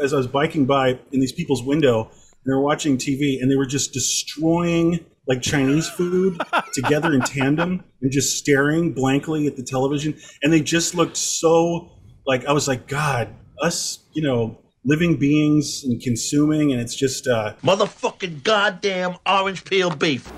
as I was biking by in these people's window, and they were watching TV, and they were just destroying like Chinese food together in tandem, and just staring blankly at the television, and they just looked so like I was like, God, us, you know, living beings and consuming, and it's just uh, Motherfucking goddamn orange peel beef.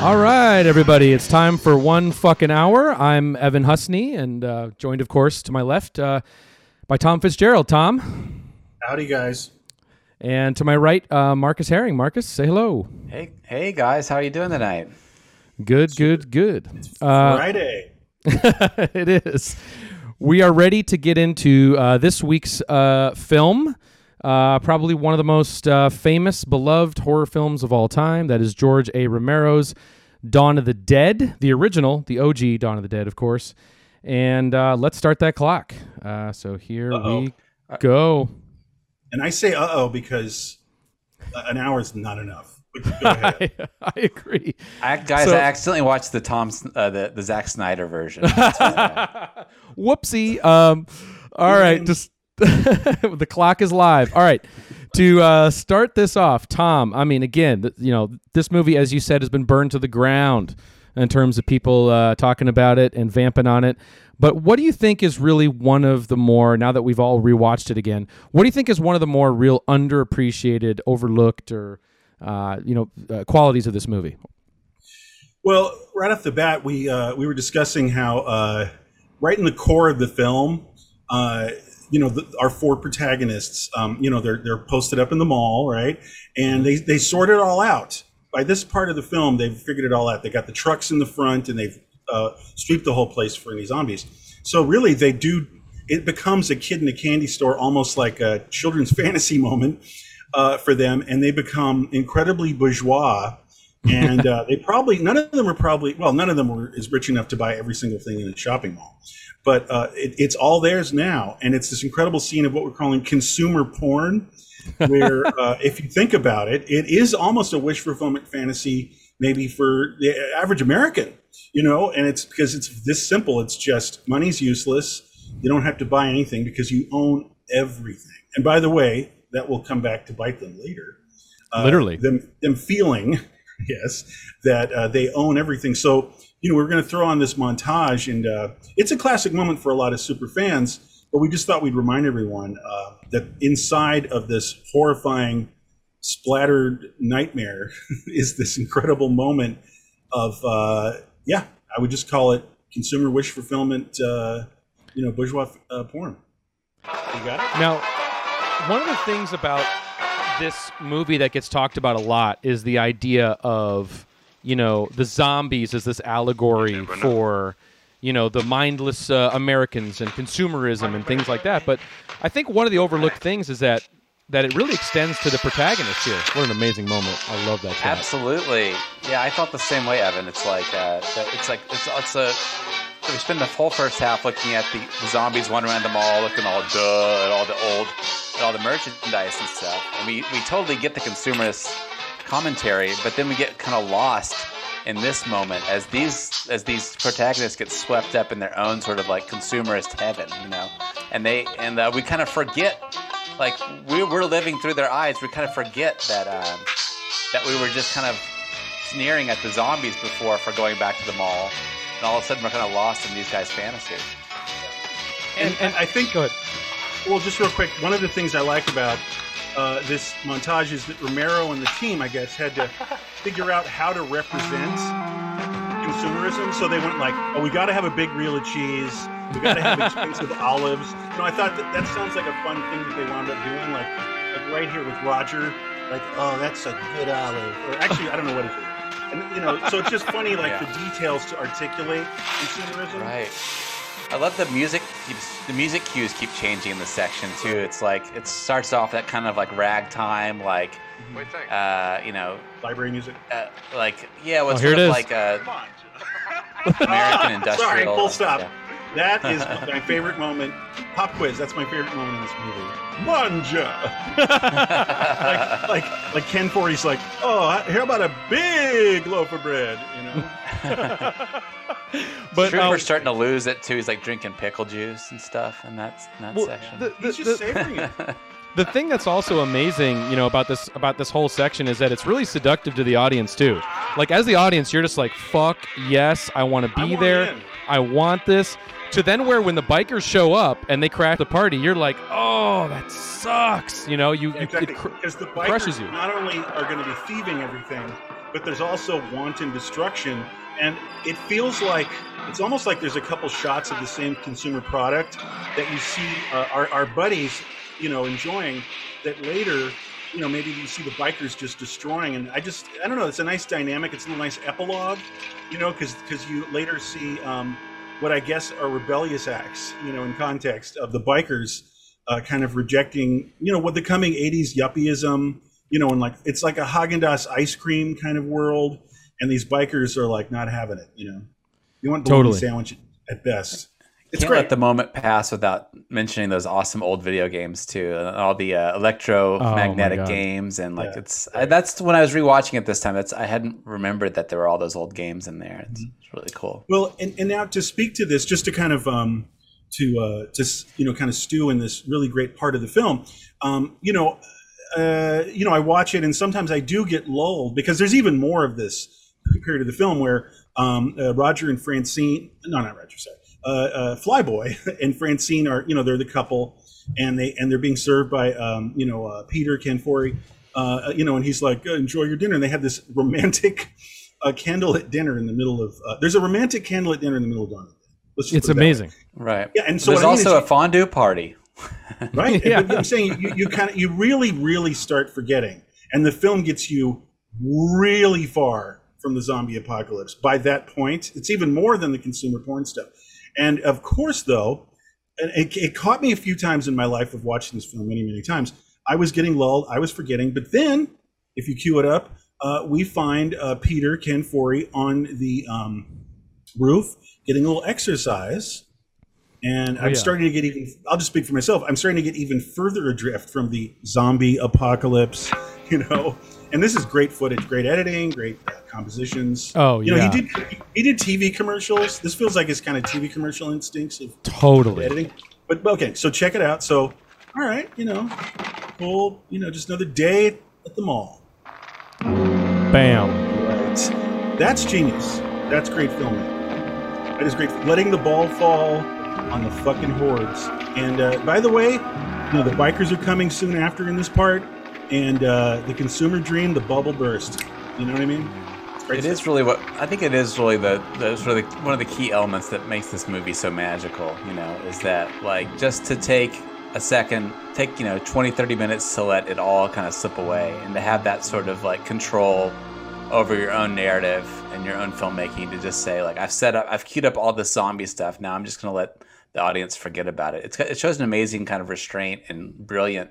All right, everybody, it's time for one fucking hour. I'm Evan Husney, and uh, joined, of course, to my left uh, by Tom Fitzgerald. Tom, howdy, guys. and to my right, uh, Marcus Herring. Marcus, say hello. Hey, hey guys, how are you doing tonight? Good, good, good. Uh, Friday. it is. We are ready to get into uh, this week's uh, film. Uh, probably one of the most uh, famous, beloved horror films of all time. That is George A. Romero's Dawn of the Dead, the original, the OG Dawn of the Dead, of course. And uh, let's start that clock. Uh, so here Uh-oh. we go. And I say uh oh because an hour is not enough. But go ahead. I, I agree. I, guys, So- I accidentally watched the Tom, uh, the the Zack Snyder version. Whoopsie. Um, all right, just the clock is live. All right, to uh, start this off, Tom. I mean, again, th- you know, this movie, as you said, has been burned to the ground in terms of people uh, talking about it and vamping on it. But what do you think is really one of the more now that we've all rewatched it again? What do you think is one of the more real underappreciated, overlooked, or uh, you know, uh, qualities of this movie? Well, right off the bat, we uh, we were discussing how uh, right in the core of the film, uh, you know, the, our four protagonists, um, you know, they're they're posted up in the mall, right, and they they sort it all out. By this part of the film, they've figured it all out. They got the trucks in the front, and they've uh, sweep the whole place for any zombies. So really, they do. It becomes a kid in a candy store, almost like a children's fantasy moment uh, for them, and they become incredibly bourgeois and uh, they probably none of them are probably well none of them were is rich enough to buy every single thing in a shopping mall. But uh, it, it's all theirs now. And it's this incredible scene of what we're calling consumer porn where uh, if you think about it it is almost a wish fulfillment fantasy maybe for the average american you know? And it's because it's this simple. It's just money's useless. You don't have to buy anything because you own everything. And by the way that will come back to bite them later. Uh, Literally. them them feeling yes that uh, they own everything. So you know we're going to throw on this montage and uh, it's a classic moment for a lot of super fans but we just thought we'd remind everyone uh, that inside of this horrifying splattered nightmare is this incredible moment of uh, yeah i would just call it consumer wish fulfillment uh, you know bourgeois uh, porn. You got it? Now, one of the things about this movie that gets talked about a lot is the idea of, you know, the zombies as this allegory for, you know, the mindless uh, Americans and consumerism and things like that. But I think one of the overlooked things is that that it really extends to the protagonist here. What an amazing moment! I love that. shot. Absolutely. Yeah, I felt the same way, Evan. It's like uh, it's like it's it's a. We spend the whole first half looking at the, the zombies wandering around the mall, looking all duh at all the old, all the merchandise and stuff. And we, we totally get the consumerist commentary, but then we get kind of lost in this moment as these as these protagonists get swept up in their own sort of like consumerist heaven, you know. And they and uh, we kind of forget, like we, we're living through their eyes. We kind of forget that um, that we were just kind of sneering at the zombies before for going back to the mall, and all of a sudden we're kind of lost in these guys' fantasies. and, and I think, Go ahead. well, just real quick, one of the things I like about uh, this montage is that Romero and the team, I guess, had to figure out how to represent consumerism. So they went like, "Oh, we got to have a big reel of cheese. We got to have expensive olives." You know, I thought that that sounds like a fun thing that they wound up doing, like like right here with Roger, like, "Oh, that's a good olive," or actually, I don't know what it is. And you know, so it's just funny, like Yeah. the details to articulate consumerism. Right. I love the music. Keeps, the music cues keep changing in this section too. It's like it starts off that kind of like ragtime, like uh, you know, Library music. uh, like yeah, what's Oh, sort of like a American industrial. Sorry, full stop. Yeah. That is my favorite moment. Pop quiz. That's my favorite moment in this movie. Manja. like, like, like Ken Foree's like, oh, how about a big loaf of bread? You know. But Trooper's um, starting to lose it too. He's like drinking pickle juice and stuff in that in that well, section. the, the, He's just the- savoring it. the thing that's also amazing, you know, about this about this whole section is that it's really seductive to the audience too. Like as the audience, you're just like, "Fuck yes, I want to be want there. in." I want this." To then where when the bikers show up and they crash the party, you're like, "Oh, that sucks." You know, you, you Exactly, it cr- because the crushes bikers you. not only are going to be thieving everything, but there's also wanton destruction, and it feels like it's almost like there's a couple shots of the same consumer product that you see uh, our our buddies, you know, enjoying. That later, you know, maybe you see the bikers just destroying, and I just I don't know. It's a nice dynamic. It's a nice epilogue, you know, because because you later see. Um, what I guess are rebellious acts, you know, in context of the bikers uh, kind of rejecting, you know, what the coming 80s yuppieism, you know, and like it's like a Haagen Dazs ice cream kind of world. And these bikers are like not having it, you know. You want bologna Totally. sandwich at best. It's Can't great. let the moment pass without mentioning those awesome old video games too, and all the uh, electromagnetic God. games, and like Yeah. it's I, that's when I was rewatching it this time. That's I hadn't remembered that there were all those old games in there. It's, Mm-hmm. it's really cool. Well, and, and now to speak to this, just to kind of um, to uh, to you know kind of stew in this really great part of the film, um, you know, uh, you know, I watch it and sometimes I do get lulled because there's even more of this period of the film where um, uh, Roger and Francine, no, not Roger, sorry, uh, uh, Flyboy and Francine are you know they're the couple and they and they're being served by um, you know uh, Peter Ken Foree, uh, you know, and he's like, enjoy your dinner. And they have this romantic uh, candlelit dinner in the middle of. Uh, there's a romantic candlelit dinner in the middle of Dawn. the Dead. Let's it's it amazing. Right. Yeah, and so there's what I mean also a fondue party. right? Yeah. But I'm saying you, you kind of you really really start forgetting, and the film gets you really far from the zombie apocalypse. By that point, it's even more than the consumer porn stuff. And of course, though, it, it caught me a few times in my life of watching this film many many times. I was getting lulled, I was forgetting, but then if you cue it up, uh, we find uh, Peter Ken Foree on the um, roof getting a little exercise. And I'm yeah. starting to get even, I'll just speak for myself. I'm starting to get even further adrift from the zombie apocalypse, you know. And this is great footage, great editing, great uh, compositions. Oh, you know, he did he did TV commercials. This feels like his kind of TV commercial instincts of Totally. editing. But but okay, so check it out. So, all right, you know, cool. You know, just another day at the mall. Bam. Right. That's genius. That's great filming. That is great. Letting the ball fall on the fucking hordes. And uh, by the way, you know, the bikers are coming soon after in this part. And uh, the consumer dream, the bubble burst. You know what I mean? It is really what I think. It is really the, the sort of the, one of the key elements that makes this movie so magical. You know, is that like just to take a second, take you know 20, 30 minutes to let it all kind of slip away, and to have that sort of like control over your own narrative and your own filmmaking to just say like I've set up, I've queued up all the zombie stuff. Now I'm just gonna let the audience forget about it. It's, it shows an amazing kind of restraint and brilliant,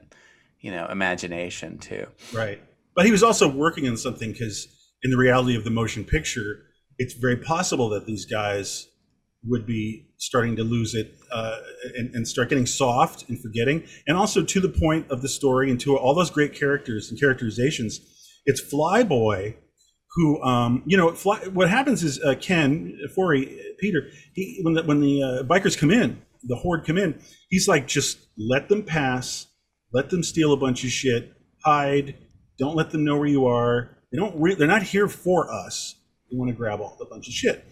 you know, imagination too. Right. But he was also working on something because, in the reality of the motion picture, it's very possible that these guys would be starting to lose it uh, and, and start getting soft and forgetting. And also to the point of the story and to all those great characters and characterizations, it's Flyboy who, um, you know, fly, what happens is uh, Ken Foree, Peter, he, when the, when the uh, bikers come in, the horde come in, he's like, just let them pass, let them steal a bunch of shit, hide, don't let them know where you are. They don't. Re- they're not here for us. They want to grab all a bunch of shit.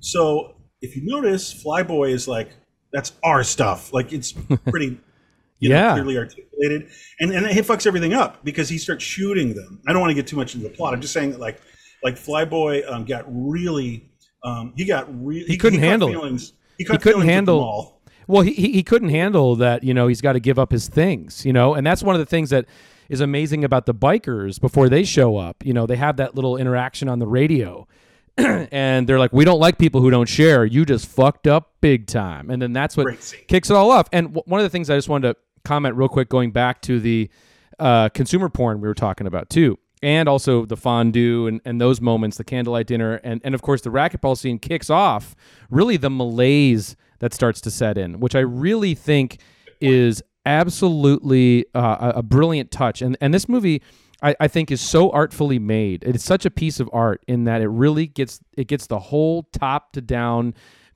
So if you notice, Flyboy is like, that's our stuff. Like it's pretty. You know, Yeah. clearly articulated, and and it fucks everything up because he starts shooting them. I don't want to get too much into the plot. I'm just saying that like like Flyboy um, got really um, he got really He couldn't caught handle it. feelings. He, caught couldn't feelings with them handle- all. Well, he, he couldn't handle that. You know, he's got to give up his things. You know, and that's one of the things that is amazing about the bikers before they show up. You know, they have that little interaction on the radio, and they're like, "We don't like people who don't share. You just fucked up big time." And then that's what scene. kicks it all off. And w- one of the things I just wanted to comment real quick, going back to the uh, consumer porn we were talking about too, and also the fondue and, and those moments, the candlelight dinner, and, and of course the racquetball scene kicks off really the malaise that starts to set in, which I really think is absolutely uh, a, a brilliant touch. And and this movie, I, I think, is so artfully made. It's such a piece of art in that it really gets it gets the whole top to down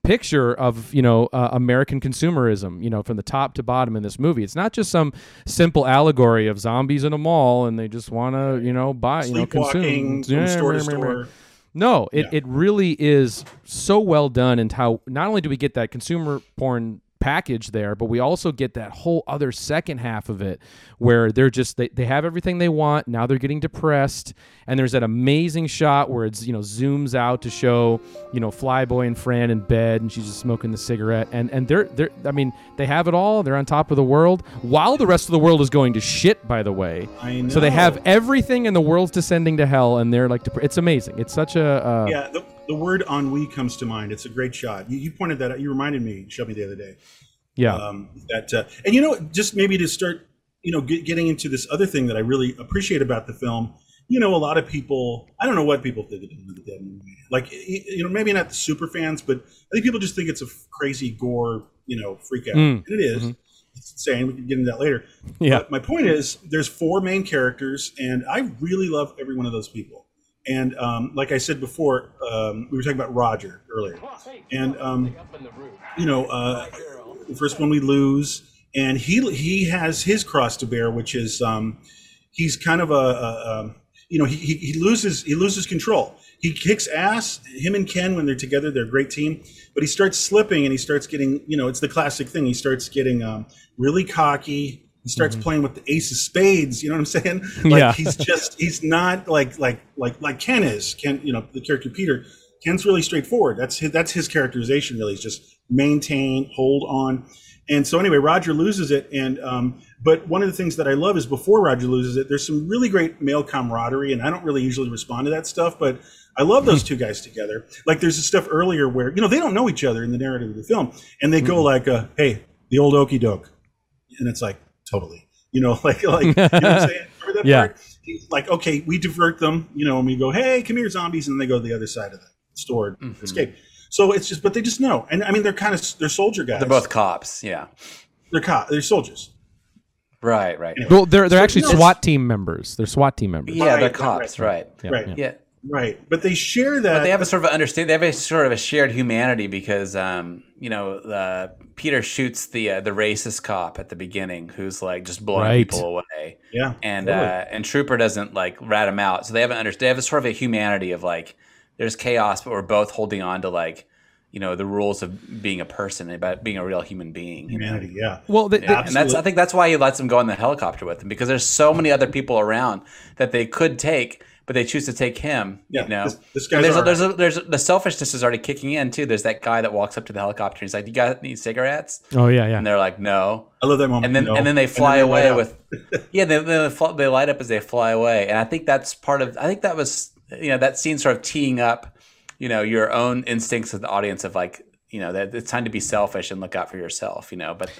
picture of you know uh, American consumerism, you know, from the top to bottom in this movie. It's not just some simple allegory of zombies in a mall and they just want to you know buy you know consume from store to Yeah, store. No, it, Yeah. it really is so well done, and how not only do we get that consumer porn package there, but we also get that whole other second half of it where they're just they, they have everything they want. Now they're getting depressed, and there's that amazing shot where it's you know zooms out to show you know Flyboy and Fran in bed, and she's just smoking the cigarette, and and they're they're I mean they have it all. They're on top of the world while the rest of the world is going to shit. By the way, I know. so they have everything, and the world's descending to hell, and they're like, dep- it's amazing. It's such a uh, Yeah, the, the word ennui comes to mind. It's a great shot. You, you pointed that out. You reminded me, me the other day. yeah, Um, that uh, and you know, just maybe to start, you know, get, getting into this other thing that I really appreciate about the film. You know, a lot of people. I don't know what people think of the Dead movie. Like, you know, maybe not the super fans, but I think people just think it's a crazy gore, you know, freak out, Mm. and it is. It's insane. We can get into that later. yeah. But my point is, there's four main characters, and I really love every one of those people. And um, like I said before, um, we were talking about Roger earlier, and um, you know, uh, the first one we lose, and he he has his cross to bear, which is um, he's kind of a, a, you know he, he he loses he loses control. He kicks ass. Him and Ken, when they're together, they're a great team. But he starts slipping, and he starts getting you know it's the classic thing. He starts getting um, really cocky. He starts playing with the ace of spades. You know what I'm saying? Like Yeah. he's just he's not like like like like Ken is. Ken, you know, the character Peter. Ken's really straightforward. That's his, that's his characterization. Really, he's just maintain, hold on. And so anyway, Roger loses it, and um, but one of the things that I love is before Roger loses it, there's some really great male camaraderie, and I don't really usually respond to that stuff, but I love those two guys together. Like there's this stuff earlier where you know they don't know each other in the narrative of the film, and they go like, uh, "Hey, the old okey doke," and it's like totally, you know, like like you know what I'm saying? Remember that Yeah. part? He's like, okay, we divert them, you know, and we go, "Hey, come here, zombies," and they go to the other side of the store and escape. So it's just, but they just know, and I mean, they're kind of they're soldier guys. They're both cops. Yeah. they're co- they're soldiers. Right. Right. Anyway. Well, they're they're actually no, SWAT team members. They're SWAT team members. Yeah, Right, they're cops. right, Right. Yeah, right. yeah. Yeah. Right, but they share that. But they have a sort of understand. They have a sort of a shared humanity because, um, you know, uh, Peter shoots the uh, the racist cop at the beginning, who's like just blowing Right. people away, yeah, and totally. uh, and Trooper doesn't like rat him out. So they have an under. They have a sort of a humanity of like, there's chaos, but we're both holding on to like, you know, the rules of being a person, about being a real human being. You know? humanity. Yeah, Well, they, Yeah, they- and that's I think that's why he lets them go in the helicopter with him because there's so many other people around that they could take, but they choose to take him. Yeah, you know, this- this guy's there's a, there's a, there's a, the selfishness is already kicking in too. There's that guy that walks up to the helicopter. and He's like, "You got any cigarettes?" oh yeah, yeah. And they're like, "No." I love that moment. And then you know, and then they fly light away with yeah. They, they they light up as they fly away, and I think that's part of. I think that was you know that scene sort of teeing up, you know, your own instincts of the audience of like you know that it's time to be selfish and look out for yourself. You know, but.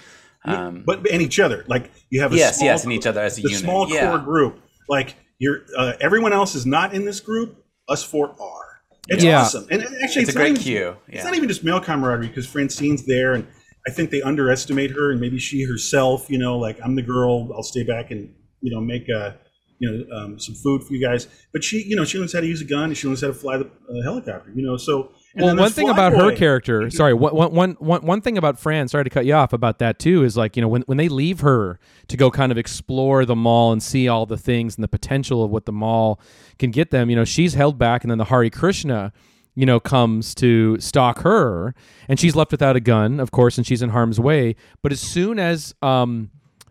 Um, but and each other. Like you have a Yes, small, yes, and each other as a the unit. small Yeah. core group. Like you're uh, everyone else is not in this group. Us four are. It's Yeah. awesome. And actually, It's it's, a not great even- cue. It's not even just male camaraderie because Francine's there, and I think they underestimate her, and maybe she herself. You know, like I'm the girl. I'll stay back and you know make a you know um, some food for you guys. But she, you know, she knows how to use a gun, and she knows how to fly the uh, helicopter. You know, so and well, one thing about her character, sorry, one, one, one, one, one thing about Fran, sorry to cut you off about that too, is like, you know, when, when they leave her to go kind of explore the mall and see all the things and the potential of what the mall can get them, you know, she's held back and then the Hare Krishna, you know, comes to stalk her and she's left without a gun, of course, and she's in harm's way. But as soon as, um,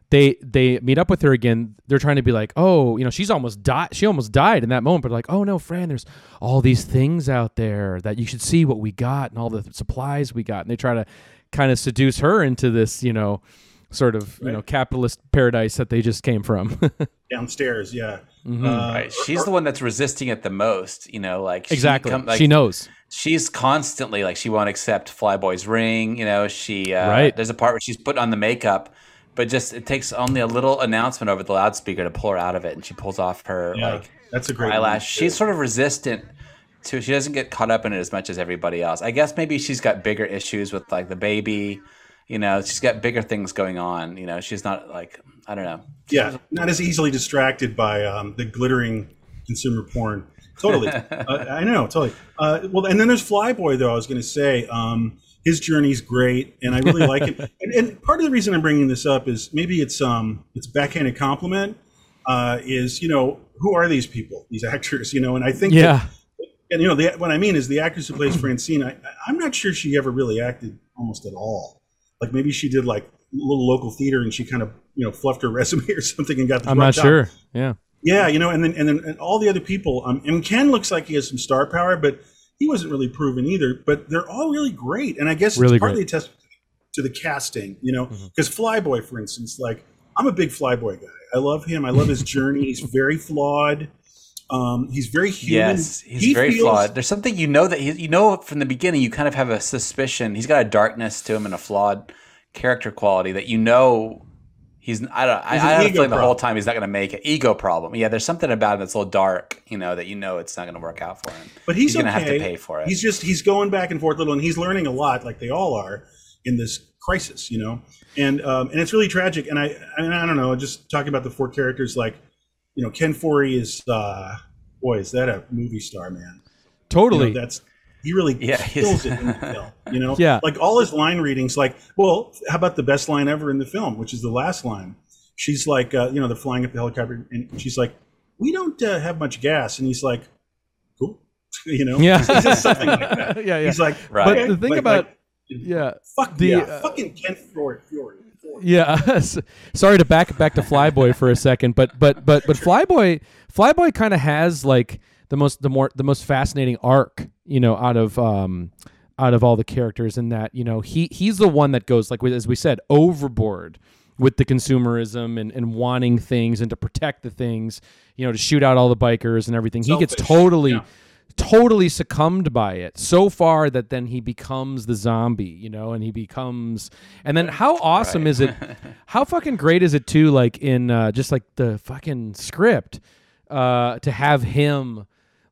they they meet up with her again. They're trying to be like, oh, you know, she's almost died. She almost died in that moment. But like, oh no, Fran, there's all these things out there that you should see what we got and all the supplies we got. And they try to kind of seduce her into this, you know, sort of you know capitalist paradise that they just came from. downstairs. Yeah, Mhm. Uh, Right. She's the one that's resisting it the most, you know, like she exactly. like, she knows. she's constantly like she won't accept Flyboy's ring, you know, she uh Right. there's a part where she's putting on the makeup but just it takes only a little announcement over the loudspeaker to pull her out of it, and she pulls off her Yeah, like that's a great eyelash. She's sort of resistant to. She doesn't get caught up in it as much as everybody else. I guess maybe she's got bigger issues with like the baby. You know, she's got bigger things going on. You know, she's not like I don't know. yeah, not as easily distracted by um, the glittering consumer porn. Totally, uh, I know, totally. Uh, well, and then there's Flyboy, though. I was going to say um, his journey's great, and I really like it. And, and part of the reason I'm bringing this up is maybe it's um it's backhanded compliment. Uh, is you know who are these people, these actors? You know, and I think that- Yeah. and you know the, what I mean is the actress who plays Francine. I, I'm not sure she ever really acted almost at all. Like maybe she did like a little local theater and she kind of you know fluffed her resume or something and got. The I'm not sure. Yeah. Yeah, you know, and then and then and all the other people. Um, and Ken looks like he has some star power, but he wasn't really proven either. But they're all really great, and I guess it's partly great. Mm-hmm. a testament to the casting. You know, because Flyboy, for instance, like I'm a big Flyboy guy. I love him. I love his journey. He's very flawed. Um, he's very human. Yes, he's He very feels- flawed. There's something you know that he, you know from the beginning. You kind of have a suspicion. He's got a darkness to him and a flawed character quality that you know he's. I don't. I, He's an I have a ego feeling the whole time he's not going to make it. Ego problem. Yeah, there's something about him that's a little dark. You know that you know it's not going to work out for him. But he's, He's gonna have to pay for it. He's just he's going back and forth a little, and he's learning a lot, like they all are in this crisis, you know. And um, and it's really tragic. And I I, mean, I don't know, just talking about the four characters, like you know, Ken Foree is uh, boy, is that a movie star, man? You Totally. know, that's he really Yeah, kills it in the film. You know, Yeah. like all his line readings. Like, well, how about the best line ever in the film, which is the last line? She's like, uh, you know, they're flying up the helicopter, and she's like, "We don't uh, have much gas," and he's like, "Cool," you know, Yeah. He says something like that. Yeah, yeah. He's like, Right. But "Okay," the thing like- about like, yeah. fuck the, yeah, uh, fucking Ken Foree. Foree. Foree. Yeah, sorry to back back to Flyboy for a second, but but but but Flyboy Flyboy kind of has like the most the more the most fascinating arc, you know, out of um out of all the characters in that, you know, he he's the one that goes like as we said overboard with the consumerism and, and wanting things and to protect the things, you know, to shoot out all the bikers and everything. He gets totally yeah. totally succumbed by it so far that then he becomes the zombie, you know, and he becomes and then how awesome is it how fucking great is it too like in uh, just like the fucking script uh, to have him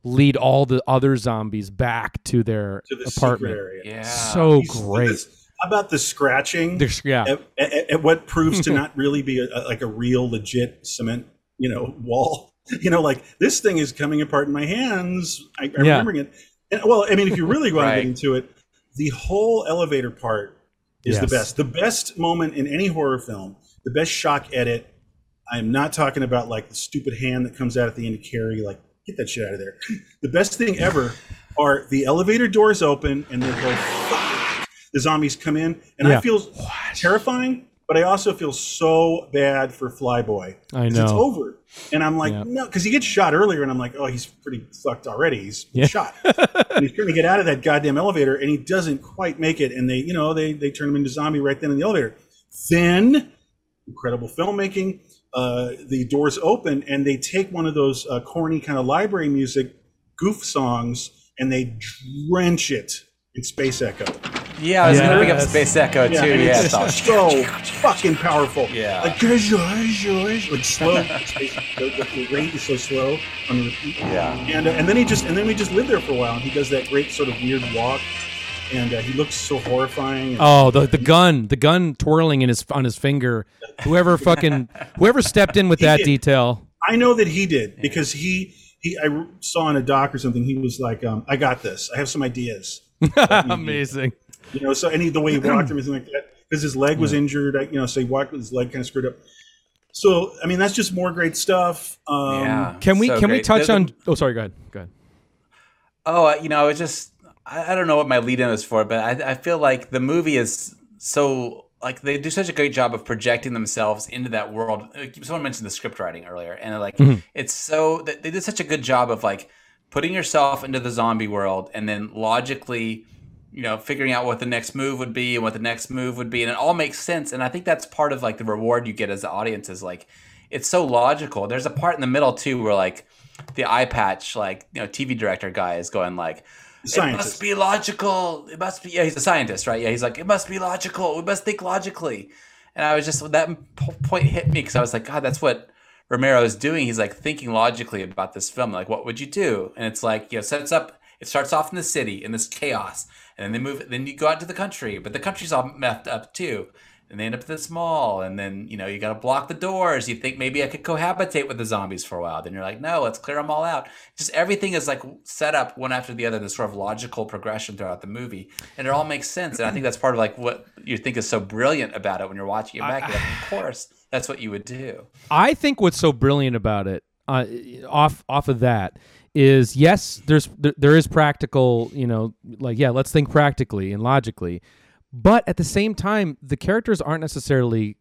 lead all the other zombies back to their To the apartment. area. Yeah. So He's- great. this- How about the scratching? There's- yeah. at, at, at what proves to not really be a, like a real legit cement, you know, wall. You know, like this thing is coming apart in my hands. I, I'm Yeah. remembering it. And, well, I mean, if you really want to Right. get into it, the whole elevator part is the best. The best moment in any horror film, the best shock edit. I'm not talking about like the stupid hand that comes out at the end of Carrie. Like, get that shit out of there. The best thing ever are the elevator doors open and they go. "Fuck." The zombies come in, and Yeah. I feel terrifying, but I also feel so bad for Flyboy. I know. It's over, and I'm like, Yeah. no, because he gets shot earlier, and I'm like, oh, he's pretty fucked already. He's Yeah. shot, and he's trying to get out of that goddamn elevator, and he doesn't quite make it. And they, you know, they they turn him into zombie right then in the elevator. Then, incredible filmmaking. Uh, the doors open, and they take one of those uh, corny kind of library music goof songs, and they drench it in Space Echo. Yeah, I was gonna bring up Space Echo too. Yeah, it's it's so fucking powerful. Yeah. like like slow. the, the, the rate is so slow on the repeat. Yeah. and uh, and then he just and then we just live there for a while. And he does that great sort of weird walk, and uh, he looks so horrifying. Oh, the the gun, the gun twirling in his on his finger. Whoever fucking whoever stepped in with that did. detail. I know that he did because he he I saw in a doc or something. He was like, um, "I got this. I have some ideas." Amazing. You know, so any the way he walked or anything like that because his leg was injured. I, you know, so he walked with his leg kind of screwed up. So I mean, that's just more great stuff. Um, yeah. Can we So can we touch The- on? Oh, sorry. Go ahead. Go ahead. Oh, uh, you know, I was just I, I don't know what my lead in is for, but I, I feel like the movie is so like they do such a great job of projecting themselves into that world. Someone mentioned the script writing earlier, and like mm-hmm. it's so they they did such a good job of like putting yourself into the zombie world and then logically you know figuring out what the next move would be and what the next move would be and it all makes sense and i think that's part of like the reward you get as the audience is like it's so logical there's a part in the middle too where like the eye patch like you know tv director guy is going like it must be logical it must be yeah he's a scientist right yeah he's like it must be logical we must think logically And I was just that point hit me because I was like, God, that's what Romero is doing. He's like thinking logically about this film. Like, what would you do? And it's like, you know, sets up. It starts off in the city in this chaos, and then they move. Then you go out to the country, but the country's all messed up too. And they end up at this mall, and then you know you got to block the doors. You think maybe I could cohabitate with the zombies for a while. Then you're like, no, let's clear them all out. Just everything is like set up one after the other. This sort of logical progression throughout the movie, and it all makes sense. And I think that's part of like what you think is so brilliant about it when you're watching it back. You're like, of course, that's what you would do. I think what's so brilliant about it, uh, off off of that, is yes, there's there, there is practical, you know, like yeah, let's think practically and logically, but at the same time, the characters aren't necessarily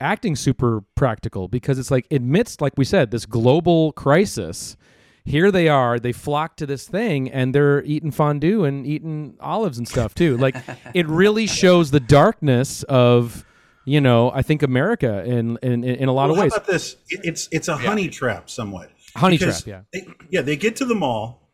acting super practical because it's like amidst, like we said, this global crisis. Here they are, they flock to this thing and they're eating fondue and eating olives and stuff too. Like it really shows the darkness of, you know, I think America in in, in a lot Well, of how ways. about this? It's it's a honey trap somewhat. Honey Because trap, They, yeah, they get to the mall,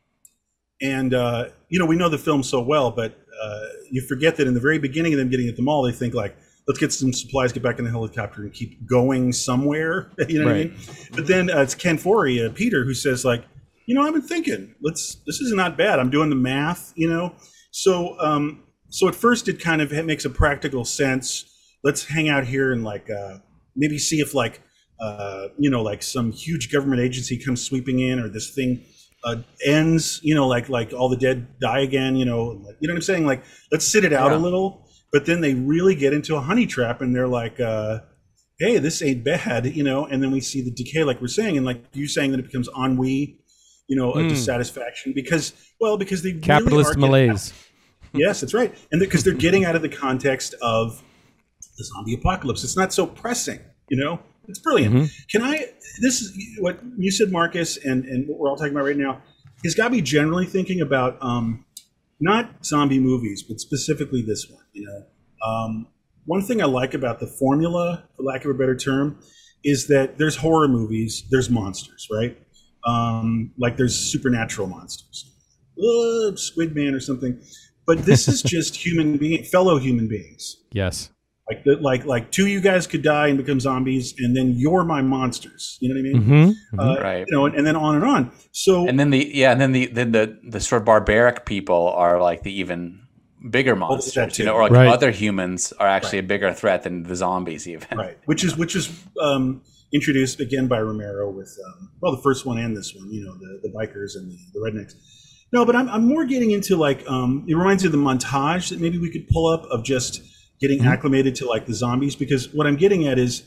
and uh, you know we know the film so well, but uh, you forget that in the very beginning of them getting at the mall, they think like, let's get some supplies, get back in the helicopter, and keep going somewhere. you know what I mean? But then uh, it's Ken Foree, uh, Peter, who says like, you know, I've been thinking, let's this is not bad. I'm doing the math, you know. So um, so at first it kind of makes a practical sense. Let's hang out here and like uh, maybe see if like uh, you know like some huge government agency comes sweeping in or this thing uh, ends. You know, like like all the dead die again. You know, like, you know what I'm saying? Like let's sit it out Yeah. a little. But then they really get into a honey trap and they're like. Uh, Hey, this ain't bad, you know, and then we see the decay, like we're saying, and like you saying that it becomes ennui, you know, a Mm. dissatisfaction because, well, because they Capitalist getting- malaise. Yes, that's right, and because they're getting out of the context of the zombie apocalypse. It's not so pressing, you know. It's brilliant. Mhm. Can I? This is what you said, Marcus, and and what we're all talking about right now. Has got me generally thinking about um, not zombie movies, but specifically this one. You know, um, one thing I like about the formula, for lack of a better term, is that there's horror movies, there's monsters, right? Um, like there's supernatural monsters, uh, Squid Man or something. But this is just human being, fellow human beings. Yes. Like the, like like two of you guys could die and become zombies, and then you're my monsters. You know what I mean? Mm-hmm. Uh, Right. You know, and, and then on and on. So And then the yeah, and then the then the the sort of barbaric people are like the even bigger monsters, you know, or like Right. other humans are actually a bigger threat than the zombies even. right, which is which is um, introduced again by Romero with um, well the first one and this one. You know, the the bikers and the, the rednecks. No, but I'm, I'm more getting into like um, it reminds me of the montage that maybe we could pull up of just getting Mm-hmm. acclimated to like the zombies because what I'm getting at is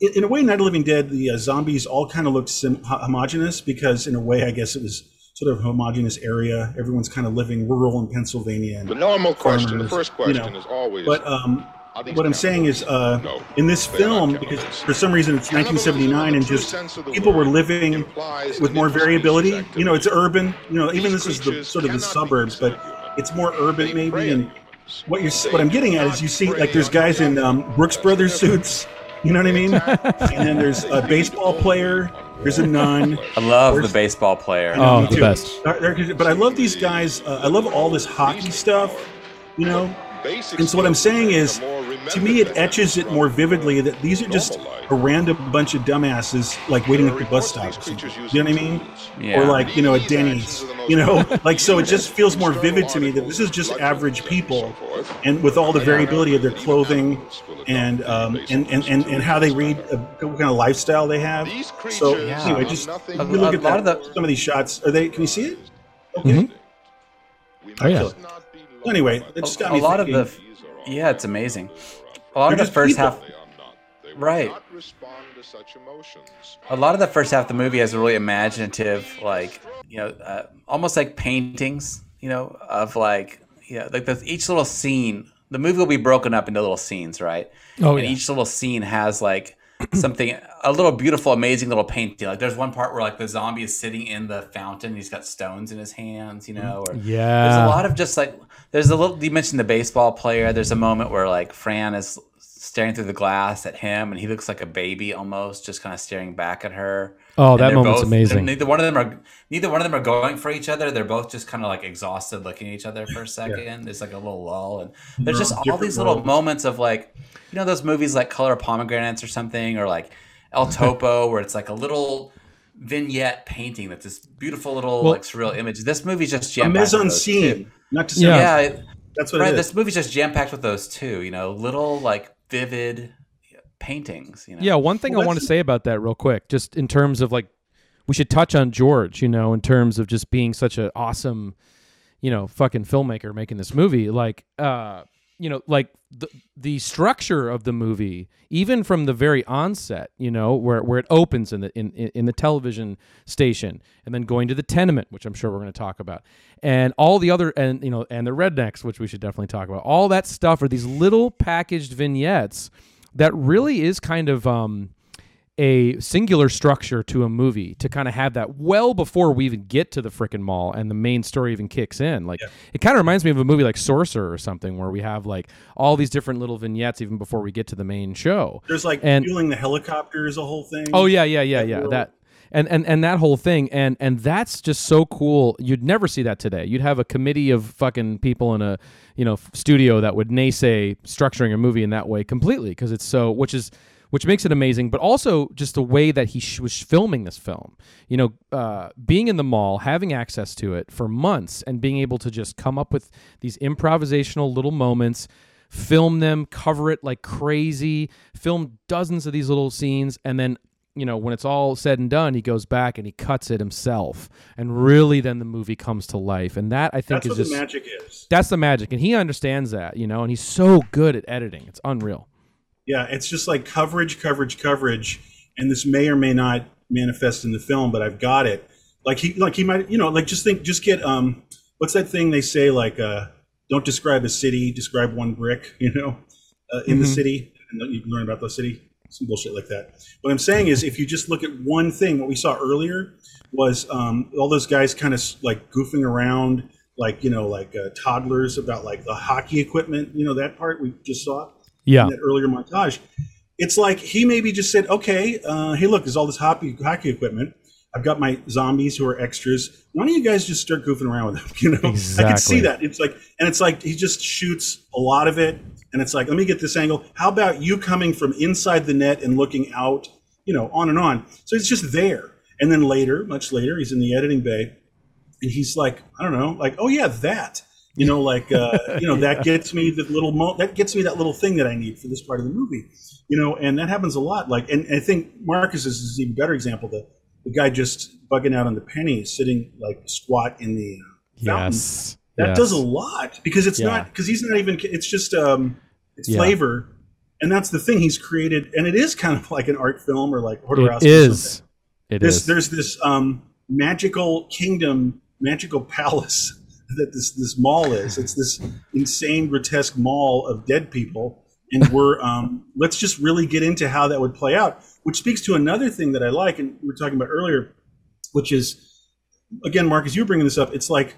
in, in a way, Night of the Living Dead, the uh, zombies all kind of looked sim- homogenous because in a way, I guess it was sort of a homogenous area. Everyone's kind of living rural in Pennsylvania. And, The normal question, the farmers, first you question know. is always. but um, what I'm saying is, uh, No, in this they are not film, because for some reason it's 1979 and just people were living with more variability. You know, it's urban. You know, even this is the sort of the suburbs, but it's more urban maybe. And what you're what I'm getting at is you see like there's guys in um, Brooks Brothers suits. You know what I mean? and then there's a baseball player. There's a nun. I love Where's- the baseball player. Oh, the too. best. But I love these guys. Uh, I love all this hockey stuff. You know, and so what I'm saying is, to me, it etches it more vividly that these are just a random bunch of dumbasses like waiting at the bus stop. Or something. You know what I mean? Yeah. Or like you know at Denny's. You know, like so it just feels more vivid to me that this is just average people, and with all the variability of their clothing and um, and, and, and and how they read, uh, what kind of lifestyle they have. So Yeah. anyway, just A- you look a at lot that, of the- some of these shots. Are they? Can you see it? Okay. Mhm. Oh, yeah. Anyway, it just got a me lot of the yeah, it's amazing. A lot They're of the first people. half Right. Respond to such emotions. a lot of the first half of the movie has a really imaginative like you know uh, almost like paintings you know of like you know like the, each little scene the movie will be broken up into little scenes right Oh, and yeah. each little scene has like something a little beautiful amazing little painting like there's one part where like the zombie is sitting in the fountain he's got stones in his hands you know or there's a lot of just like there's a little you mentioned the baseball player there's a moment where like fran is staring through the glass at him, and he looks like a baby almost, just kind of staring back at her. Oh, And that moment's both- amazing. Neither one of them are neither one of them are going for each other. They're both just kind of like exhausted, looking at each other for a second. There's like a little lull, and there's just all these little worlds. moments of like, you know, those movies like Color of Pomegranates or something, or like El Topo, where it's like a little vignette painting that's this beautiful little Well- like surreal image. This movie's just A jam mise en scene, not to say Yeah. Yeah, it- that's what right. it is. This movie's just jam packed with those too. You know, little like vivid paintings. You know. Yeah, one thing Well, I want to say about that real quick, just in terms of like, we should touch on George, you know, in terms of just being such an awesome, you know, fucking filmmaker making this movie. Like, uh, you know, like the the structure of the movie, even from the very onset, you know, where where it opens in the in in the television station, and then going to the tenement, which I'm sure we're going to talk about, and all the other and you know and the rednecks, which we should definitely talk about. All that stuff are these little packaged vignettes that really is kind of um, a singular structure to a movie to kind of have that well before we even get to the frickin' mall and the main story even kicks in. Like it kind of reminds me of a movie like Sorcerer or something where we have like all these different little vignettes even before we get to the main show. There's like And- fueling the helicopter is a whole thing. Oh yeah, yeah, yeah, yeah. That and, and and that whole thing and and that's just so cool. You'd never see that today. You'd have a committee of fucking people in a you know studio that would naysay structuring a movie in that way completely because it's so which is which makes it amazing, but also just the way that he sh- was filming this film. You know, uh, being in the mall, having access to it for months, and being able to just come up with these improvisational little moments, film them, cover it like crazy, film dozens of these little scenes, and then you know when it's all said and done, he goes back and he cuts it himself, and really then the movie comes to life, and that I think that's is what just the magic is. that's the magic, and he understands that, you know, and he's so good at editing, it's unreal. Yeah, it's just like coverage, coverage, coverage, and this may or may not manifest in the film, but I've got it. Like he, like he might, you know, like just think, just get um, what's that thing they say? Like, uh, don't describe a city, describe one brick. You know, uh, in the Mhm. city, and you can learn about the city. Some bullshit like that. What I'm saying is, if you just look at one thing, what we saw earlier was um, all those guys kind of like goofing around, like you know, like uh, toddlers about like the hockey equipment. You know, that part we just saw Yeah, earlier montage. It's like he maybe just said, "Okay, uh, hey, look, there's all this hockey hockey equipment. I've got my zombies who are extras. Why don't you guys just start goofing around with them? You know, I can see that. It's like, and it's like he just shoots a lot of it, and it's like, let me get this angle. How about you coming from inside the net and looking out? You know, on and on. So it's just there. And then later, much later, he's in the editing bay, and he's like, I don't know, like, oh yeah, that. You know, like, uh, you know, that gets me the little mo- that gets me that little thing that I need for this part of the movie. You know, and that happens a lot. Like, and I think Marcus is an even better example. The the guy just bugging out on the penny, sitting like squat in the uh, fountain. yes, That yes. does a lot because it's Yeah. not because he's not even. It's just um, it's Yeah. flavor, and that's the thing he's created, and it is kind of like an art film or like Jodorowsky. It or something. It this is. there's this um, magical kingdom, magical palace that this this mall is. It's this insane, grotesque mall of dead people, and we're um, let's just really get into how that would play out, which speaks to another thing that I like, and we were talking about earlier, which is again, Marcus, you were bringing this up. It's like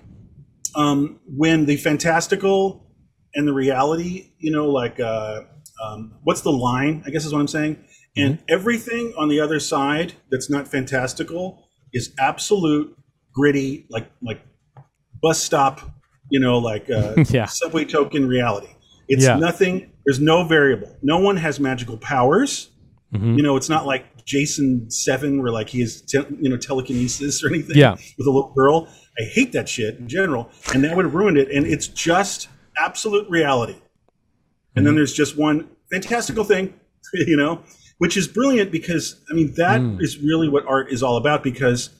um, when the fantastical and the reality, you know, like uh, um, what's the line? I guess is what I'm saying. And everything on the other side that's not fantastical is absolute gritty, like like bus stop, you know, like uh, Yeah. subway token reality. It's Yeah. nothing. There's no variable. No one has magical powers. Mhm. You know, it's not like Jason Seven, where like he has te- you know telekinesis or anything Yeah. with a little girl. I hate that shit in general, and that would have ruined it. And it's just absolute reality. And then there's just one fantastical thing, you know, which is brilliant because I mean that is Mm. really what art is all about because